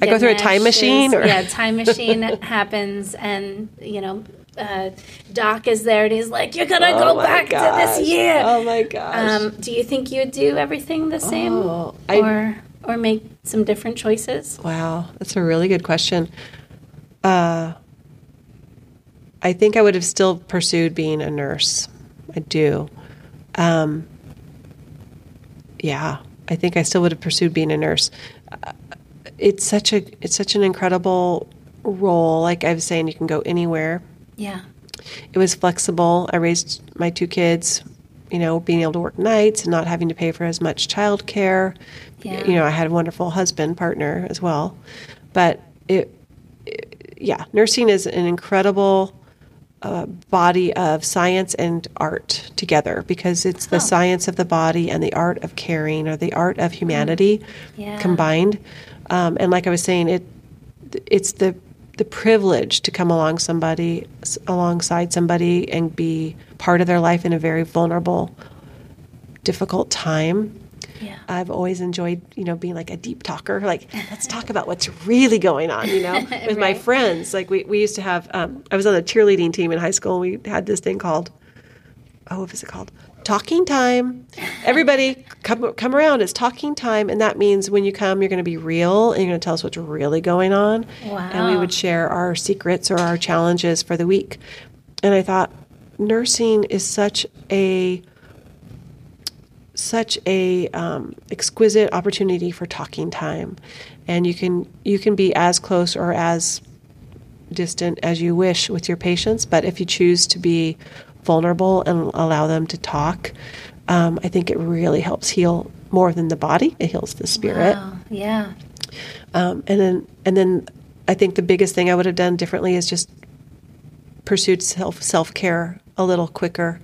I go through a time machine or- yeah, time machine [laughs] happens, and you know, uh, Doc is there, and he's like, "You're gonna Oh go back to this year." Oh my gosh. Um, do you think you would do everything the same, Oh, I- or or make some different choices? wow, that's a really good question. Uh, I think I would have still pursued being a nurse. I do. Um, yeah, I think I still would have pursued being a nurse. Uh, it's such a it's such an incredible role. Like I was saying, you can go anywhere. Yeah, it was flexible. I raised my two kids, you know, being able to work nights and not having to pay for as much childcare. Yeah. You know, I had a wonderful husband partner as well. But it, it yeah, nursing is an incredible uh, body of science and art together because it's the science of the body and the art of caring or the art of humanity Yeah. combined. Um, and like I was saying, it it's the the privilege to come along somebody alongside somebody and be part of their life in a very vulnerable, difficult time. Yeah, I've always enjoyed, you know, being like a deep talker. Like, let's talk about what's really going on, you know, [laughs] with my friends. Like, we, we used to have, um, I was on the cheerleading team in high school. And we had this thing called, oh, what is it called? Talking time. Everybody [laughs] come, come around. It's talking time. And that means when you come, you're going to be real and you're going to tell us what's really going on. Wow. And we would share our secrets or our challenges for the week. And I thought, nursing is such a such a um, exquisite opportunity for talking time, and you can you can be as close or as distant as you wish with your patients. But if you choose to be vulnerable and allow them to talk, um, I think it really helps heal more than the body. It heals the spirit. wow, yeah, Um, and then and then I think the biggest thing I would have done differently is just pursued self self care a little quicker,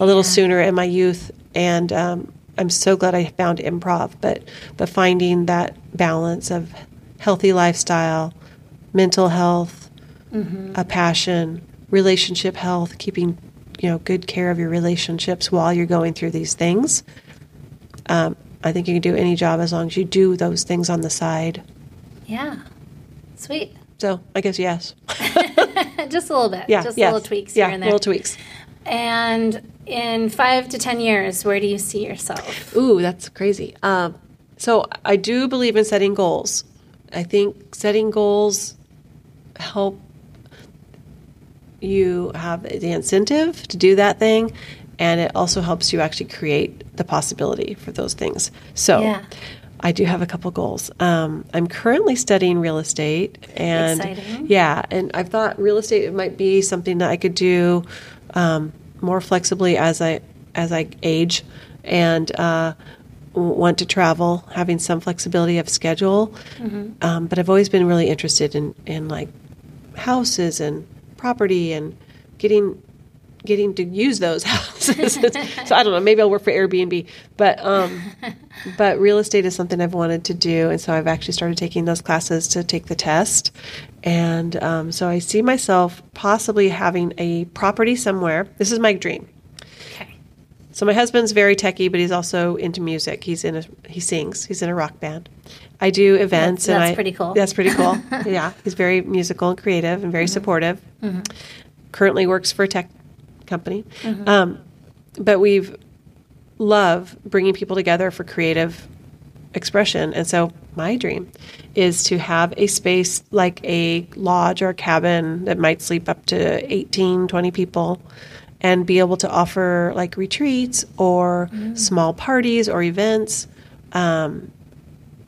a little sooner in my youth. And um, I'm so glad I found improv. But but finding that balance of healthy lifestyle, mental health, a passion, relationship health, keeping you know good care of your relationships while you're going through these things. Um, I think you can do any job as long as you do those things on the side. yeah. Sweet. So I guess yes. [laughs] Just a little bit. Yeah, Just yes. little tweaks Yeah, here and there. little tweaks. And in five to ten years, where do you see yourself? Ooh, that's crazy. Um, so I do believe in setting goals. I think setting goals help you have the incentive to do that thing, and it also helps you actually create the possibility for those things. So, Yeah. I do have a couple goals. Um, I'm currently studying real estate, and Exciting. yeah, and I've thought real estate might be something that I could do um, more flexibly as I as I age, and uh, want to travel, having some flexibility of schedule. Um, but I've always been really interested in in like houses and property and getting getting to use those [laughs] houses. [laughs] so I don't know. Maybe I'll work for Airbnb, but um, [laughs] but real estate is something I've wanted to do, and so I've actually started taking those classes to take the test. And um, so I see myself possibly having a property somewhere. This is my dream. Okay. So my husband's very techie, but he's also into music. He's in a he sings. He's in a rock band. I do events, That's- and that's I, pretty cool. That's pretty cool. [laughs] yeah, he's very musical and creative, and very Mm-hmm. supportive. Currently works for a tech company, Mm-hmm. um, but we've love bringing people together for creative expression. And so my dream is to have a space like a lodge or a cabin that might sleep up to 18, 20 people and be able to offer like retreats or small parties or events, um,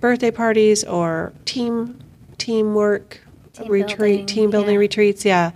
birthday parties or team teamwork Team retreat, building, team building yeah. retreats. Yeah.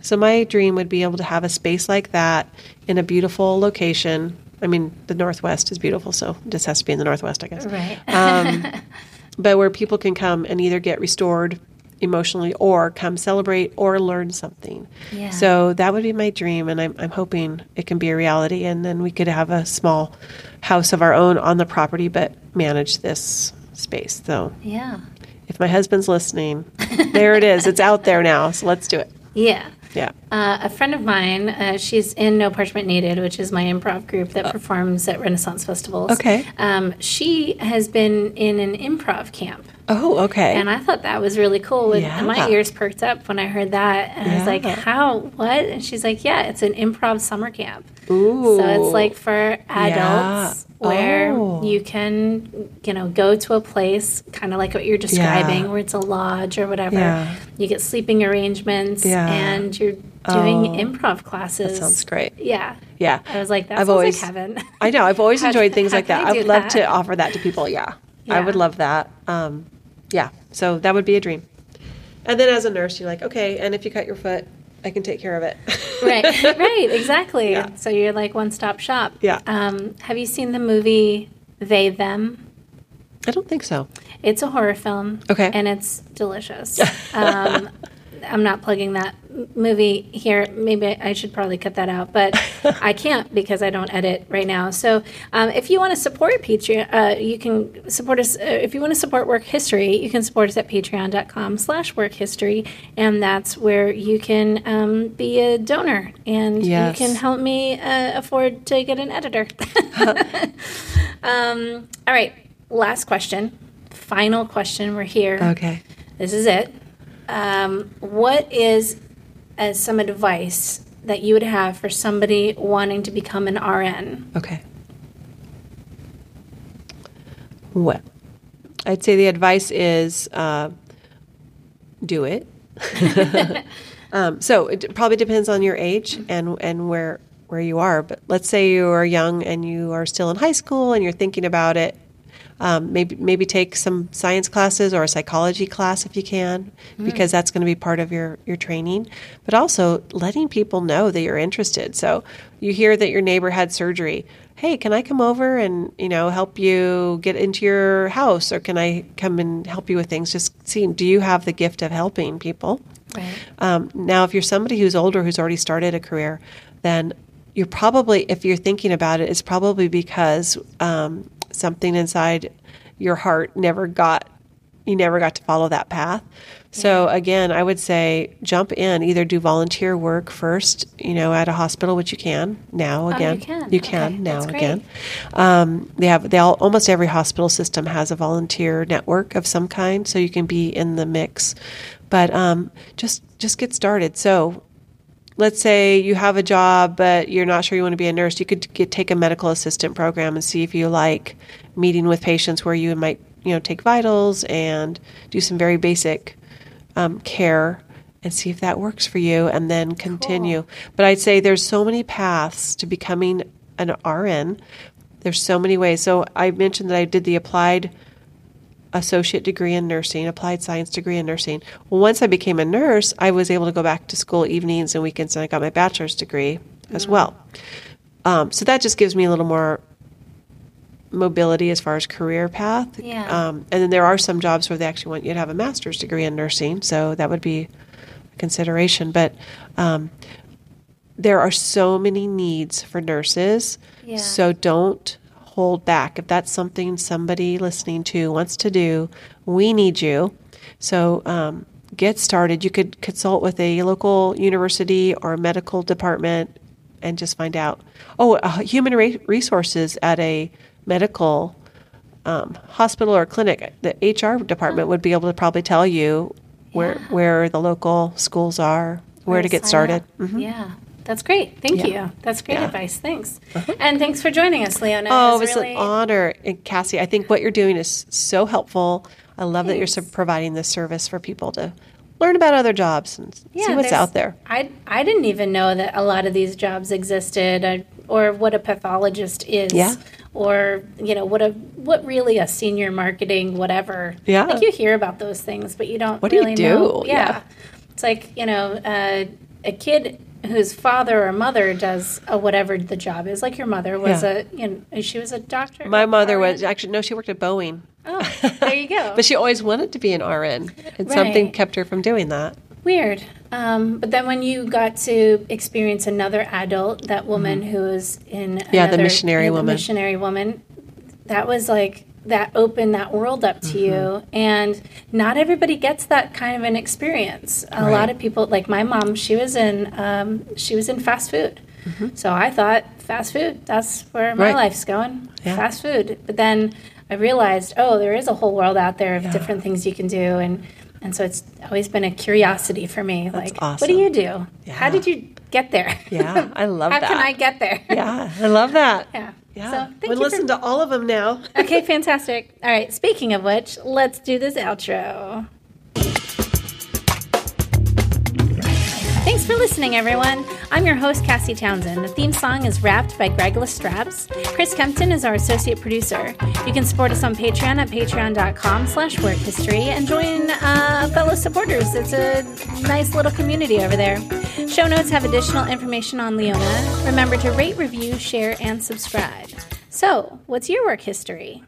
So my dream would be able to have a space like that in a beautiful location. I mean, the Northwest is beautiful, so it just has to be in the Northwest, I guess. Right. Um, [laughs] but where people can come and either get restored emotionally or come celebrate or learn something. Yeah. So that would be my dream, and I'm, I'm hoping it can be a reality. And then we could have a small house of our own on the property, but manage this space. So yeah. if my husband's listening, there it is. It's out there now. So let's do it. Yeah. Yeah. Uh, a friend of mine, uh, she's in No Parchment Needed, which is my improv group that performs at Renaissance festivals. Uh. Okay. Um, she has been in an improv camp. Oh, okay. And I thought that was really cool. And Yeah. my ears perked up when I heard that. And I was like, how? What? And she's like, yeah, it's an improv summer camp. Ooh. So it's like for adults where Oh. you can, you know, go to a place kind of like what you're describing, Yeah. where it's a lodge or whatever. Yeah. You get sleeping arrangements Yeah. and you're doing Oh. improv classes. That sounds great. Yeah. Yeah. I was like, that I've always- like heaven. I know. I've always [laughs] enjoyed things like that. I would love that? to offer that to people. Yeah. I would love that. Um, yeah. So that would be a dream. And then as a nurse, you're like, okay, and if you cut your foot, I can take care of it. [laughs] right, right, exactly. Yeah. So you're like one stop shop. Yeah. Um, have you seen the movie They Them? I don't think so. It's a horror film. Okay. And it's delicious. Um, I'm not plugging that movie here. Maybe I should probably cut that out, but [laughs] I can't because I don't edit right now. So um, if you want to support Patreon, uh, you can support us. Uh, if you want to support Work History, you can support us at patreon.com slash work history. And that's where you can um, be a donor and Yes. you can help me uh, afford to get an editor. [laughs] um, all right. Last question. Final question. We're here. Okay. This is it. Um, what is uh, some advice that you would have for somebody wanting to become an RN? Okay. Well, I'd say the advice is uh, do it. [laughs] um, so it probably depends on your age and and where where you are. But let's say you are young and you are still in high school and you're thinking about it. Um, maybe maybe take some science classes or a psychology class if you can, because that's going to be part of your your training. But also letting people know that you're interested. So you hear that your neighbor had surgery. Hey, can I come over and you know help you get into your house, or can I come and help you with things? Just seeing, do you have the gift of helping people? Right. Um, now, if you're somebody who's older who's already started a career, then you're probably, if you're thinking about it, it's probably because um, something inside your heart never got, you never got to follow that path. So again, I would say jump in, either do volunteer work first, you know, at a hospital, which you can now. Again, Oh, you can. You can Okay, now again. Um, they have they all almost every hospital system has a volunteer network of some kind, so you can be in the mix. But um, just just get started. So let's say you have a job, but you're not sure you want to be a nurse. You could get, take a medical assistant program and see if you like meeting with patients where you might you know take vitals and do some very basic um, care and see if that works for you and then continue. But I'd say there's so many paths to becoming an RN. There's so many ways. So I mentioned that I did the applied associate degree in nursing, applied science degree in nursing. Well, once I became a nurse, I was able to go back to school evenings and weekends, and I got my bachelor's degree as well. Um, so that just gives me a little more mobility as far as career path. Yeah. Um, and then there are some jobs where they actually want you to have a master's degree in nursing, so that would be a consideration. But um, there are so many needs for nurses, Yeah. so don't hold back. If that's something somebody listening to wants to do, we need you. So um, get started. You could consult with a local university or medical department and just find out. Oh, uh, human re- resources at a medical um, hospital or clinic, the HR department would be able to probably tell you where Yeah. where the local schools are, where to get sign started. up. Yeah. That's great. Thank Yeah. you. That's great Yeah. advice. Thanks. And thanks for joining us, Leona. Oh, It's it's really, an honor, and Cassie. I think what you're doing is so helpful. I love that you're providing this service for people to learn about other jobs and see what's out there. I, I didn't even know that a lot of these jobs existed uh, or what a pathologist is. Yeah. Or, you know, what a what really a senior marketing, whatever. Yeah. Like you hear about those things, but you don't What do you really do? know. Yeah. It's like, you know, uh, a kid whose father or mother does a whatever the job is, like your mother was Yeah. a, you know, she was a doctor. My mother RN? was actually no, she worked at Boeing, Oh, [laughs] there you go. but she always wanted to be an RN, and something kept her from doing that. Weird. Um, but then when you got to experience another adult, that woman who was in Mm-hmm. Yeah, the missionary yeah, the woman. missionary woman, that was like that opened that world up to you. Mm-hmm. And not everybody gets that kind of an experience. A Right. lot of people, like my mom, she was in um, she was in fast food. So I thought fast food. That's where my Mm-hmm. Right. life's going. Yeah. Fast food. But then I realized, oh, there is a whole world out there of Yeah. different things you can do, and and so it's always been a curiosity for me. like, what do you do? How did you get there? Yeah, I [laughs] love that. How can I get there? Yeah, I love that. [laughs] Yeah. Yeah, So thank we'll you for- listen to all of them now. okay, fantastic. All right. Speaking of which, let's do this outro. For listening, everyone. I'm your host, Cassie Townsend. The theme song is rapped by Greg Lestraps. Chris Kempton is our associate producer. You can support us on Patreon at patreon.com slash work history and join uh, fellow supporters. It's a nice little community over there. Show notes have additional information on Leona. Remember to rate, review, share, and subscribe. So, what's your work history?